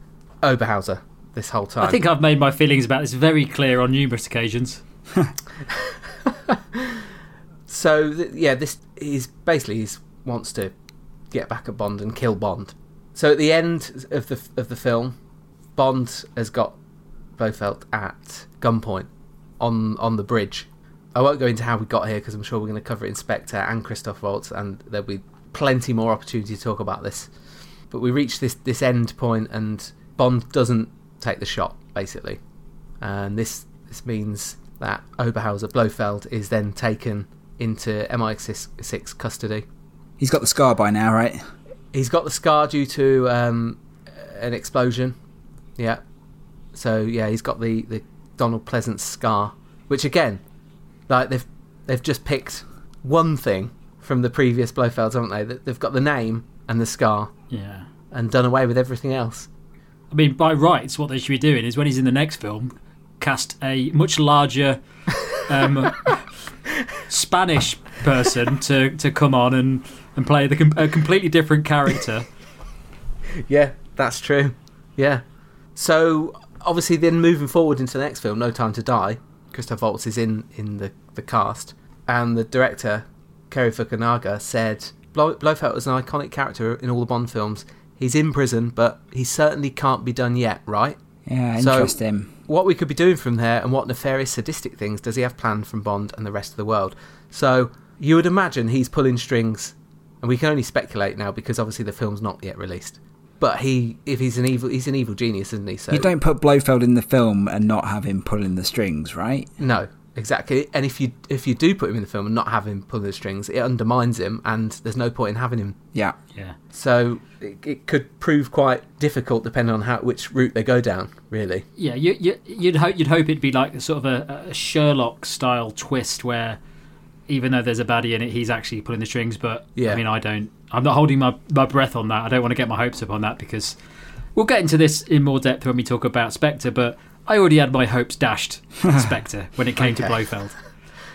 Oberhauser this whole time. I think I've made my feelings about this very clear on numerous occasions. *laughs* So th- yeah, this is basically he wants to get back at Bond and kill Bond. So at the end of the of the film, Bond has got Blofeld at gunpoint on on the bridge. I won't go into how we got here because I'm sure we're going to cover Inspector and Christoph Waltz, and there'll be plenty more opportunity to talk about this. But we reach this this end point, and Bond doesn't take the shot basically, and this this means that Oberhauser Blofeld is then taken into MI6 custody. He's got the scar by now, right? He's got the scar due to um, an explosion. Yeah. So yeah, he's got the, the Donald Pleasence scar, which again, like they've they've just picked one thing from the previous Blofelds, haven't they? They- They've got the name and the scar Yeah. and done away with everything else. I mean, by rights, what they should be doing is when he's in the next film, cast a much larger um, *laughs* Spanish person to, to come on and, and play the a completely different character. Yeah, that's true. Yeah. So obviously, then moving forward into the next film, No Time to Die, Christoph Waltz is in in the the cast, and the director Cary Fukunaga said Blo- Blofeld was an iconic character in all the Bond films. He's in prison, but he certainly can't be done yet, right? Yeah, So- interesting. What we could be doing from there, and what nefarious, sadistic things does he have planned from Bond and the rest of the world? So you would imagine he's pulling strings, and we can only speculate now because obviously the film's not yet released. But he, if he's an evil, he's an evil genius, isn't he? So you don't put Blofeld in the film and not have him pulling the strings, right? No, exactly. And if you if you do put him in the film and not have him pulling the strings, it undermines him, and there's no point in having him. Yeah. Yeah. So it, it could prove quite difficult depending on how which route they go down. Really. Yeah, you, you, you'd hope you'd hope it'd be like sort of a, a Sherlock style twist where even though there's a baddie in it, he's actually pulling the strings. But Yeah. I mean, I don't. I'm not holding my, my breath on that. I don't want to get my hopes up on that because we'll get into this in more depth when we talk about Spectre, but I already had my hopes dashed *laughs* Spectre when it came to Blofeld.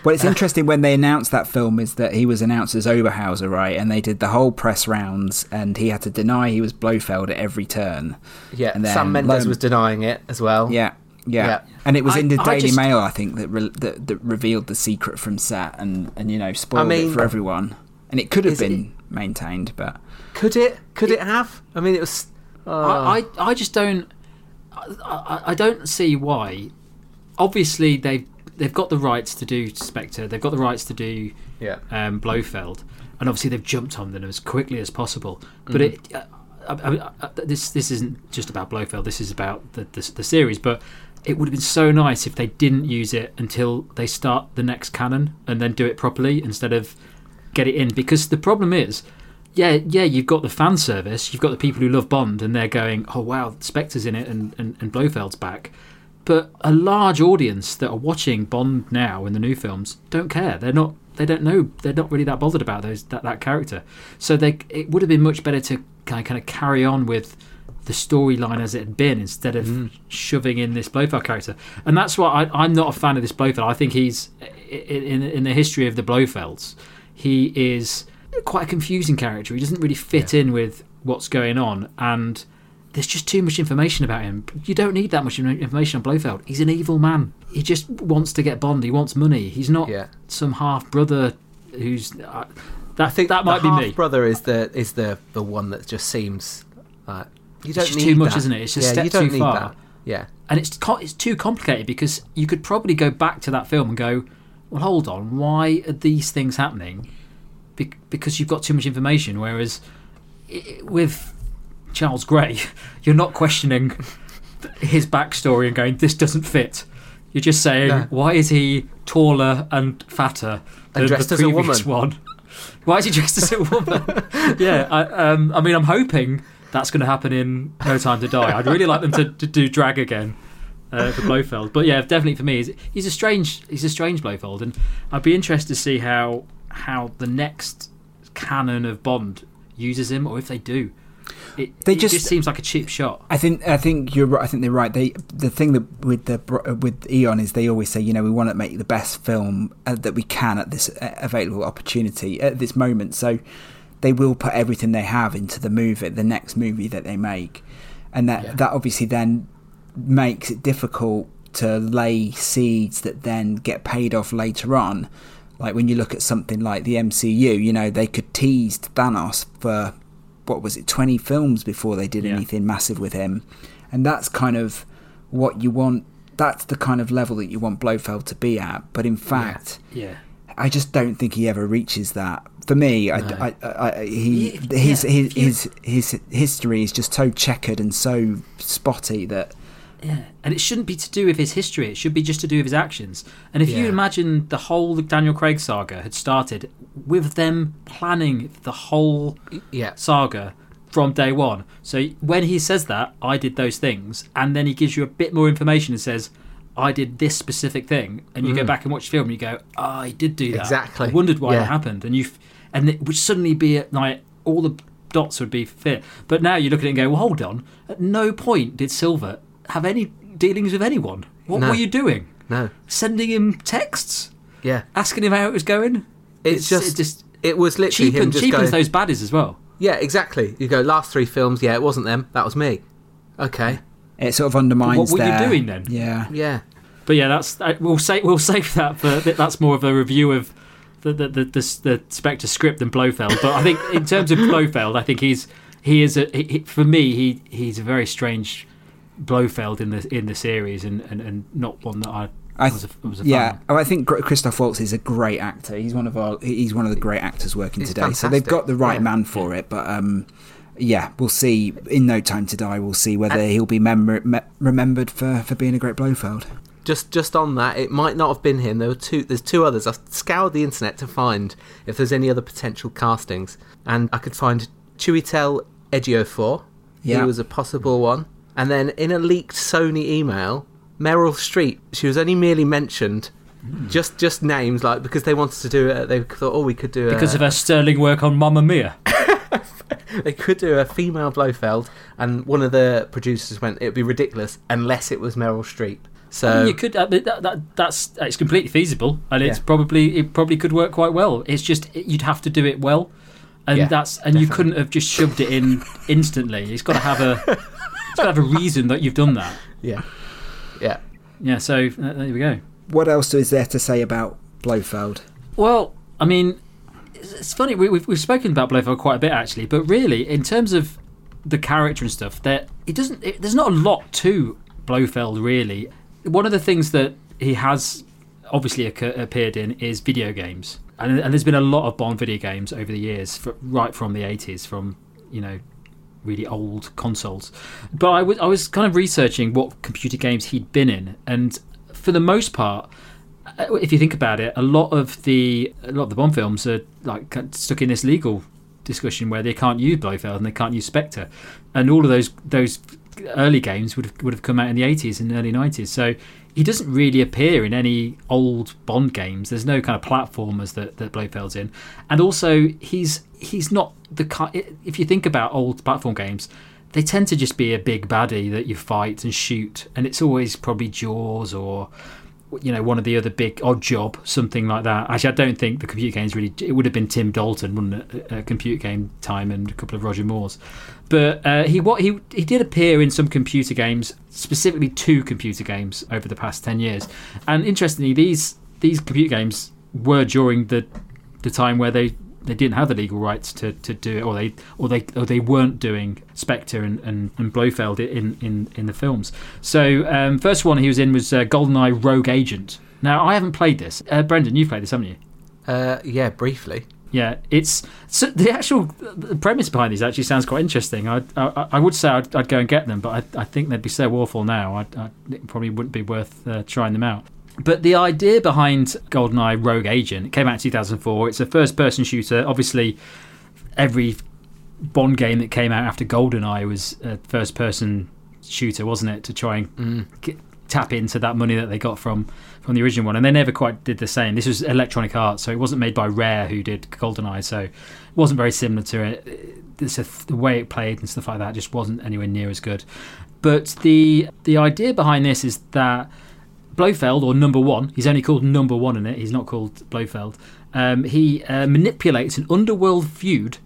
Well, it's interesting when they announced that film is that he was announced as Oberhauser, right? And they did the whole press rounds, and he had to deny he was Blofeld at every turn. Yeah, And then Sam Mendes lo- was denying it as well. Yeah, yeah, Yeah. and it was I- in the I Daily just- Mail, I think, that, re- that that revealed the secret from set and and you know spoiled mean- it for everyone. And it could have Is it- been maintained, but Could it? Could it, have? I mean, it was. Uh, I, I, I just don't. I, I, don't see why. Obviously, they've they've got the rights to do Spectre. They've got the rights to do yeah. um, Blofeld, and obviously they've jumped on them as quickly as possible. But it, uh, I, I, I, this this isn't just about Blofeld. This is about the, the the series. But it would have been so nice if they didn't use it until they start the next canon and then do it properly instead of get it in. Because the problem is. Yeah, yeah, you've got the fan service, you've got the people who love Bond, and they're going, "Oh wow, Spectre's in it, and, and, and Blofeld's back." but a large audience that are watching Bond now in the new films don't care. They're not. They don't know. They're not really that bothered about those that, that character. So they. It would have been much better to kind of, kind of carry on with the storyline as it had been instead of mm. shoving in this Blofeld character. And that's why I, I'm not a fan of this Blofeld. I think he's in, in in the history of the Blofelds. He is quite a confusing character. He doesn't really fit in with what's going on and there's just too much information about him. You don't need that much information on Blofeld. He's an evil man. He just wants to get Bond. He wants money. He's not Yeah. some half brother who's. Uh, that I think that might be me. brother is the is the the one that just seems like you don't just need too much, that. isn't it? It's just yeah, a you step don't too need far. that. Yeah. and it's co- it's too complicated because you could probably go back to that film and go, well, hold on, why are these things happening? Be- because you've got too much information. Whereas i- with Charles Gray, *laughs* you're not questioning *laughs* his backstory and going, this doesn't fit. You're just saying, No. why is he taller and fatter than And dressed the as a woman. *laughs* one? Why is he dressed as a woman? yeah, I, um, I mean, I'm hoping that's going to happen in No Time to Die. I'd really like them to, to do drag again uh, for Blofeld. But yeah, definitely for me, he's, he's a strange he's a strange Blofeld, and I'd be interested to see how how the next canon of Bond uses him, or if they do. It, They it just- just seems like a cheap shot. I think I think you're right. I think they're right. They the thing that with the with Eon is they always say you know we want to make the best film uh, that we can at this uh, available opportunity at this moment. So they will put everything they have into the movie, the next movie that they make, and that Yeah. that obviously then makes it difficult to lay seeds that then get paid off later on. Like when you look at something like the MCU, you know they could tease Thanos for what was it 20 films before they did Yeah. anything massive with him and that's kind of what you want that's the kind of level that you want Blofeld to be at but in fact Yeah. I just don't think he ever reaches that for me I, No. I, I, I- he Yeah, his yeah, his, his his history is just so checkered and so spotty that Yeah, and it shouldn't be to do with his history. It should be just to do with his actions. And if you imagine the whole Daniel Craig saga had started with them planning the whole Yeah. saga from day one. So when he says that, I did those things, and then he gives you a bit more information and says, I did this specific thing, and you go mm. back and watch the film and you go, oh, I did do that. Exactly. I wondered why Yeah. that happened, and you, and it would suddenly be at, like all the dots would be fit. But now you look at it and go, well, hold on. At no point did Silva have any dealings with anyone. What No. were you doing? No. Sending him texts, Yeah. asking him how it was going. It's, just, it just it was literally him cheapens, just cheapens going. those baddies as well. Yeah, exactly. You go last three films. Yeah, it wasn't them. That was me. Okay. it sort of undermines What were you doing then? yeah Yeah. But yeah, that's uh, we'll say we'll *laughs* save that for that's more of a review of the the the, the, the Spectre script than Blofeld. But I think in terms of Blofeld, I think he's he is a he, he- for me he he's a very strange Blofeld in the in the series and, and, and not one that I, I was a, was a yeah, fan. oh, I think Gr- Christoph Waltz is a great actor. He's one of our he's one of the great actors working He's today. So they've got the right Yeah. man for it. But um, yeah, we'll see. In No Time to Die, we'll see whether he'll be memor- me- remembered for, for being a great Blofeld. Just just on that, it might not have been him. There were two. There's two others. I scoured the internet to find if there's any other potential castings, and I could find Chiwetel Ejiofor. Yeah. He was a possible one. And then in a leaked Sony email, Meryl Streep. She was only merely mentioned. Hmm. Just just names like because they wanted to do it. They thought, oh, we could do Because a, of her sterling work on Mamma Mia. *laughs* they could do a female Blofeld, and one of the producers went, "It'd be ridiculous unless it was Meryl Streep." So you could. I mean, that, that, that's it's completely feasible, and it's Yeah. probably it probably could work quite well. It's just you'd have to do it well, and Yeah, that's and you couldn't have just shoved it in instantly. It's got to have a *laughs* got to have a *laughs* reason that you've done that. yeah, yeah. Yeah. So uh, there we go. What else is there to say about Blofeld? Well, I mean, it's, it's funny. We, we've we've spoken about Blofeld quite a bit actually, but really, in terms of the character and stuff, there it doesn't. It, there's not a lot to Blofeld really. One of the things that he has obviously occur, appeared in is video games, and, and there's been a lot of Bond video games over the years, fr right from the 80s, from you know really old consoles. But I was I was kind of researching what computer games he'd been in, and for the most part, uh, if you think about it, a lot of the a lot of the Bond films are like stuck in this legal discussion where they can't use Blofeld and they can't use Spectre, and all of those those early games would have would have come out in the 80s and early 90s. So he doesn't really appear in any old Bond games. There's no kind of platformers that that Blofeld's in, and also he's he's not the ki- if you think about old platform games. They tend to just be a big baddie that you fight and shoot, and it's always probably Jaws or you know one of the other big Oddjob something like that actually i don't think the computer games really it would have been tim dalton wouldn't it uh, computer game time and a couple of roger moores but uh, he what he he did appear in some computer games specifically two computer games over the past 10 years and interestingly these these computer games were during the the time where they they didn't have the legal rights to, to do it, or they or they or they weren't doing Spectre and, and, and Blofeld in, in, in the films. So um, first one he was in was uh, GoldenEye Rogue Agent. Now I haven't played this. Uh, Brendan, you've played this, haven't you? Uh, yeah, briefly. Yeah, it's so the actual the premise behind these actually sounds quite interesting. I I, I would say I'd, I'd go and get them, but I, I think they'd be so awful now. I, I it probably wouldn't be worth uh, trying them out. But the idea behind GoldenEye Rogue Agent it came out in 2004. It's a first-person shooter. Obviously, every Bond game that came out after GoldenEye was a first-person shooter, wasn't it? To try and get, tap into that money that they got from from the original one, and they never quite did the same. This was Electronic Arts, so it wasn't made by Rare, who did GoldenEye, so it wasn't very similar to it. It's a, the way it played and stuff like that just wasn't anywhere near as good. But the the idea behind this is that Blofeld, or Number One, he's only called Number One in it. He's not called Blofeld. Um, he uh, manipulates an underworld feud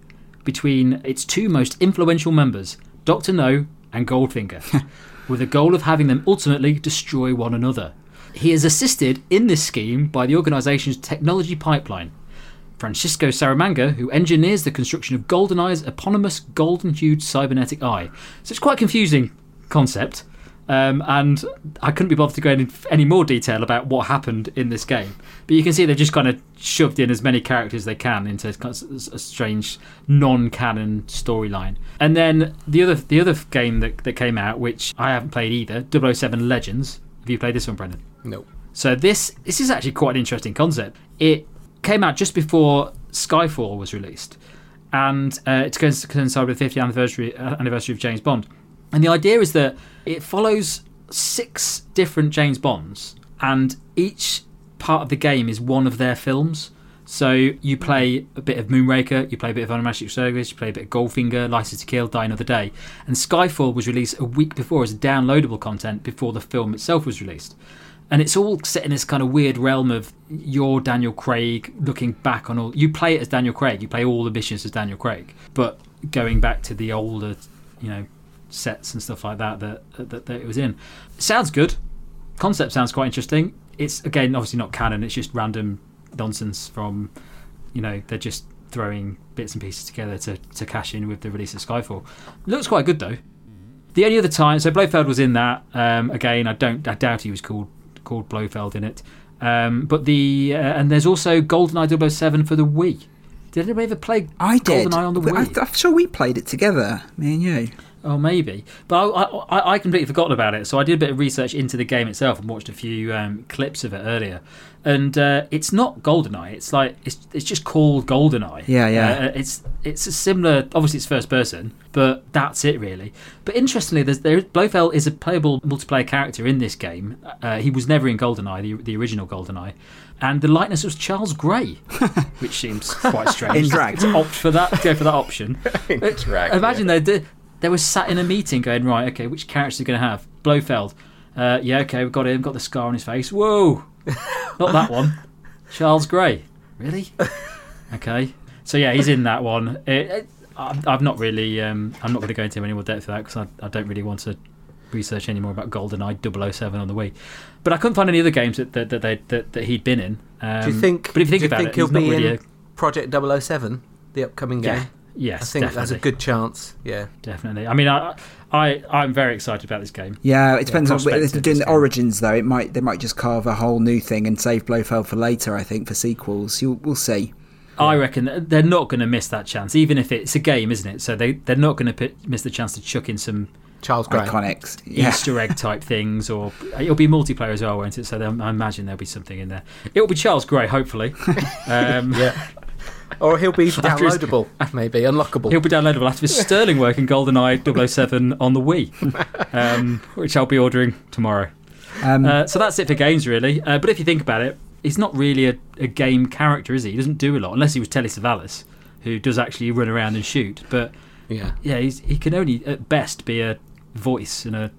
between its two most influential members, Doctor No and Goldfinger, *laughs* with the goal of having them ultimately destroy one another. He is assisted in this scheme by the organisation's technology pipeline. Francisco Scaramanga, who engineers the construction of GoldenEye's eponymous golden-hued cybernetic eye. So it's quite confusing concept, um, and I couldn't be bothered to go into any more detail about what happened in this game. But you can see they've just kind of shoved in as many characters as they can into a strange non-canon storyline. And then the other the other game that, that came out, which I haven't played either, 007 Legends. Have you played this one, Brendan? No. So this this is actually quite an interesting concept. It came out just before Skyfall was released, and uh, it's going to coincide with the 50th anniversary uh, anniversary of James Bond. And the idea is that it follows six different James Bonds, and each part of the game is one of their films. So you play a bit of Moonraker, you play a bit of Animatic Service, you play a bit of Goldfinger, License to Kill, Die Another Day, and Skyfall was released a week before as downloadable content before the film itself was released. And it's all set in this kind of weird realm of you're Daniel Craig looking back on all. You play it as Daniel Craig, you play all the missions as Daniel Craig, but going back to the older, you know, sets and stuff like that that that, that it was in. Sounds good. Concept sounds quite interesting. It's again obviously not canon. It's just random nonsense from, you know, they're just throwing bits and pieces together to to cash in with the release of Skyfall. Looks quite good though. The only other time, so Blofeld was in that. Um, again, I don't, I doubt he was called called Blofeld in it. Um, but the uh, and there's also GoldenEye 007 for the Wii. Did anybody ever play I did. GoldenEye on the Wii? I, I'm sure we played it together, me and you. Oh, maybe. But I, I, I completely forgotten about it. So I did a bit of research into the game itself and watched a few um, clips of it earlier. And uh, it's not GoldenEye. It's like it's it's just called GoldenEye. Yeah, yeah. Uh, it's it's a similar. Obviously, it's first person, but that's it really. But interestingly, there's there Blofeld is a playable multiplayer character in this game. Uh, he was never in GoldenEye, the the original GoldenEye. And the likeness was Charles Gray, *laughs* which seems quite strange. In drag. To opt for that, go for that option. *laughs* drag, Imagine they did they were sat in a meeting going, right, okay, which characters are going to have? Blofeld. Uh, yeah, okay, we've got him, got the scar on his face. Whoa! *laughs* Not that one. Charles Gray. Really? Okay. So, yeah, he's in that one. It, it, I'm, I'm not really, um, I'm not going to go into any more depth of that because I, I don't really want to research any more about GoldenEye 007 on the Wii. But I couldn't find any other games that, that, that, they, that, that he'd been in. Um, do you think? But if you think do you about think it, he'll not be really in a, Project 007, the upcoming game? Yeah. Yes, I think definitely. that's a good chance. Yeah. Definitely. I mean, I, I, I'm very excited about this game. Yeah, it depends on if they're doing the origins though. It might they might just carve a whole new thing and save Blofeld for later. I think for sequels, You'll, we'll see. I reckon they're not going to miss that chance, even if it's a game, isn't it? So they they're not going to miss the chance to chuck in some Charles Gray. Iconics. Yeah. Easter egg type *laughs* things, or it'll be multiplayer as well, won't it? So I imagine there'll be something in there. It'll be Charles Gray, hopefully. *laughs* Um, Yeah. Or he'll be downloadable, his- downloadable, maybe unlockable. He'll be downloadable after his sterling work in GoldenEye 007 on the Wii, um, *laughs* which I'll be ordering tomorrow. Um, Uh, so that's it for games, really. Uh, but if you think about it, he's not really a, a game character, is he? He doesn't do a lot, unless he was Telly Savalas, who does actually run around and shoot. But yeah. yeah, he's, he can only at best be a voice and a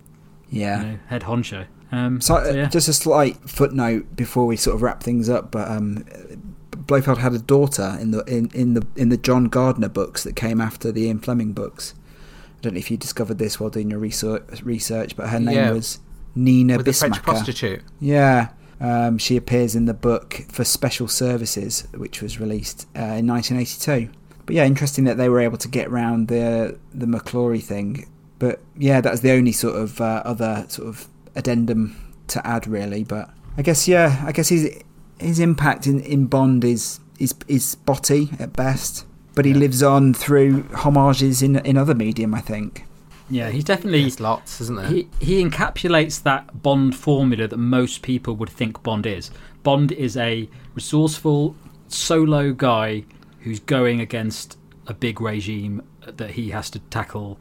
yeah. you know, head honcho. Um, So, so, uh, yeah. just a slight footnote before we sort of wrap things up, but um, Blofeld had a daughter in the in, in the in the John Gardner books that came after the Ian Fleming books. I don't know if you discovered this while doing your research, research but her name Yeah. was Nina With the French prostitute. Yeah, um, she appears in the book for Special Services, which was released uh, in 1982. But yeah, interesting that they were able to get round the the McClory thing. But yeah, that's the only sort of uh, other sort of addendum to add, really. But I guess yeah, I guess his his impact in, in Bond is is is spotty at best. But he lives on through homages in in other medium, I think. yeah, he's definitely. There's lots, isn't there? He, he encapsulates that Bond formula that most people would think Bond is. Bond is a resourceful solo guy who's going against a big regime that he has to tackle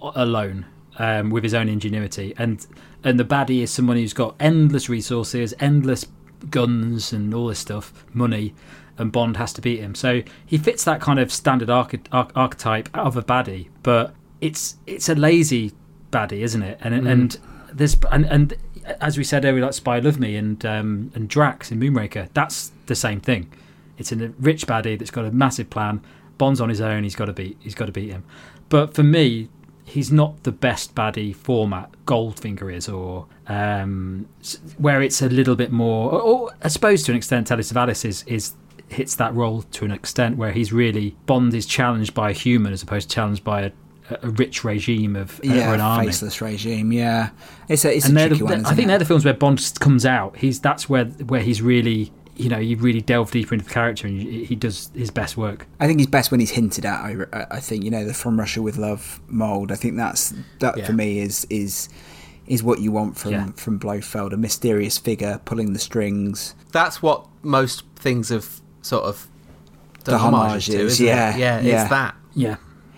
alone um, with his own ingenuity. And and the baddie is someone who's got endless resources, endless guns, and all this stuff, money. And Bond has to beat him. So he fits that kind of standard arch- archetype of a baddie, but it's it's a lazy baddie, isn't it? And and there's and, and as we said earlier, like Spy Love Me and um, and Drax in Moonraker, that's the same thing. It's a rich baddie that's got a massive plan. Bond's on his own. He's got to beat. He's got to beat him. But for me, he's not the best baddie format Goldfinger is, or um, where it's a little bit more. Or, or I suppose to an extent, Telly Savalas is is hits that role to an extent where he's really Bond is challenged by a human as opposed to challenged by a, a rich regime of or an Yeah, army. faceless regime. Yeah, it's a it's and a they're the, one. I think it? they're the films where Bond comes out. He's that's where where he's really you know you really delve deeper into the character and he he does his best work. I think he's best when he's hinted at. I, I think you know the From Russia with Love mold. I think that's that Yeah. for me is is is what you want from Yeah. from Blofeld, a mysterious figure pulling the strings. That's what most things have sort of The done homages to, isn't yeah. Yeah, yeah. it's that. Yeah,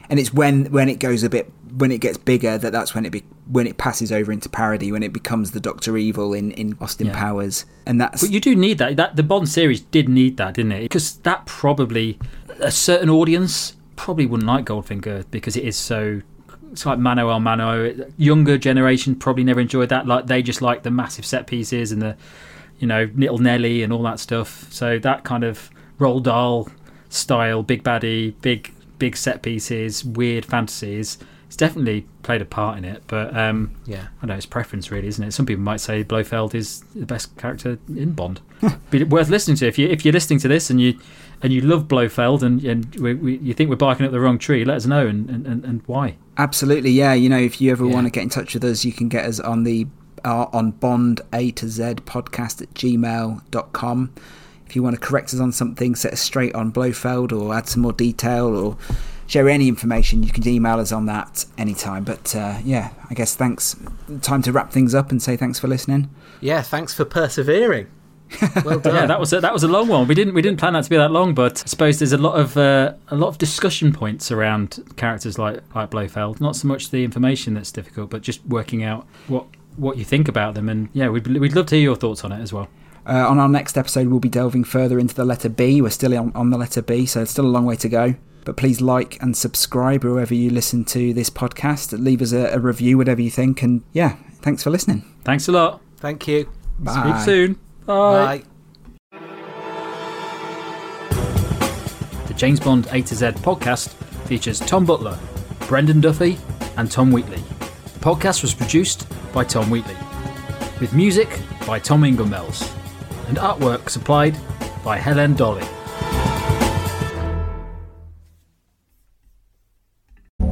And it's when when it goes a bit when it gets bigger that that's when it be, when it passes over into parody when it becomes the Doctor Evil in in Austin Yeah. Powers, and that's but you do need that. That the Bond series did need that, didn't it? Because that probably a certain audience probably wouldn't like Goldfinger because it is so. It's like mano a mano. Younger generation probably never enjoyed that. Like they just like the massive set pieces and the, you know, Little Nellie and all that stuff. So that kind of Roald Dahl style, big baddie, big big set pieces, weird fantasies. It's definitely played a part in it. But um, Yeah. I know it's preference, really, isn't it? Some people might say Blofeld is the best character in Bond. *laughs* Be worth listening to if you if you're listening to this and you and you love Blofeld and and we, we, you think we're barking up the wrong tree. Let us know and and, and, why. Absolutely, yeah. You know, if you ever Yeah. want to get in touch with us, you can get us on the uh, on Bond A to Z podcast at gmail.com. If you want to correct us on something, set us straight on Blofeld or add some more detail or share any information, you can email us on that anytime. But uh, yeah, I guess thanks. Time to wrap things up and say thanks for listening. Yeah, thanks for persevering. *laughs* Well done. Yeah, that was a, that was a long one. We didn't we didn't plan that to be that long, but I suppose there's a lot of uh, a lot of discussion points around characters like like Blofeld. Not so much the information that's difficult, but just working out what what you think about them. And yeah, we'd we'd love to hear your thoughts on it as well. Uh, on our next episode, we'll be delving further into the letter B. We're still on, on the letter B, so it's still a long way to go. But please like and subscribe wherever you listen to this podcast. Leave us a, a review, whatever you think. And yeah, thanks for listening. Thanks a lot. Thank you. Bye. Speak soon. Bye. Bye. The James Bond A to Z podcast features Tom Butler, Brendan Duffy, and Tom Wheatley. The podcast was produced by Tom Wheatley, with music by Tom Inglemells, and artwork supplied by Helen Dolly.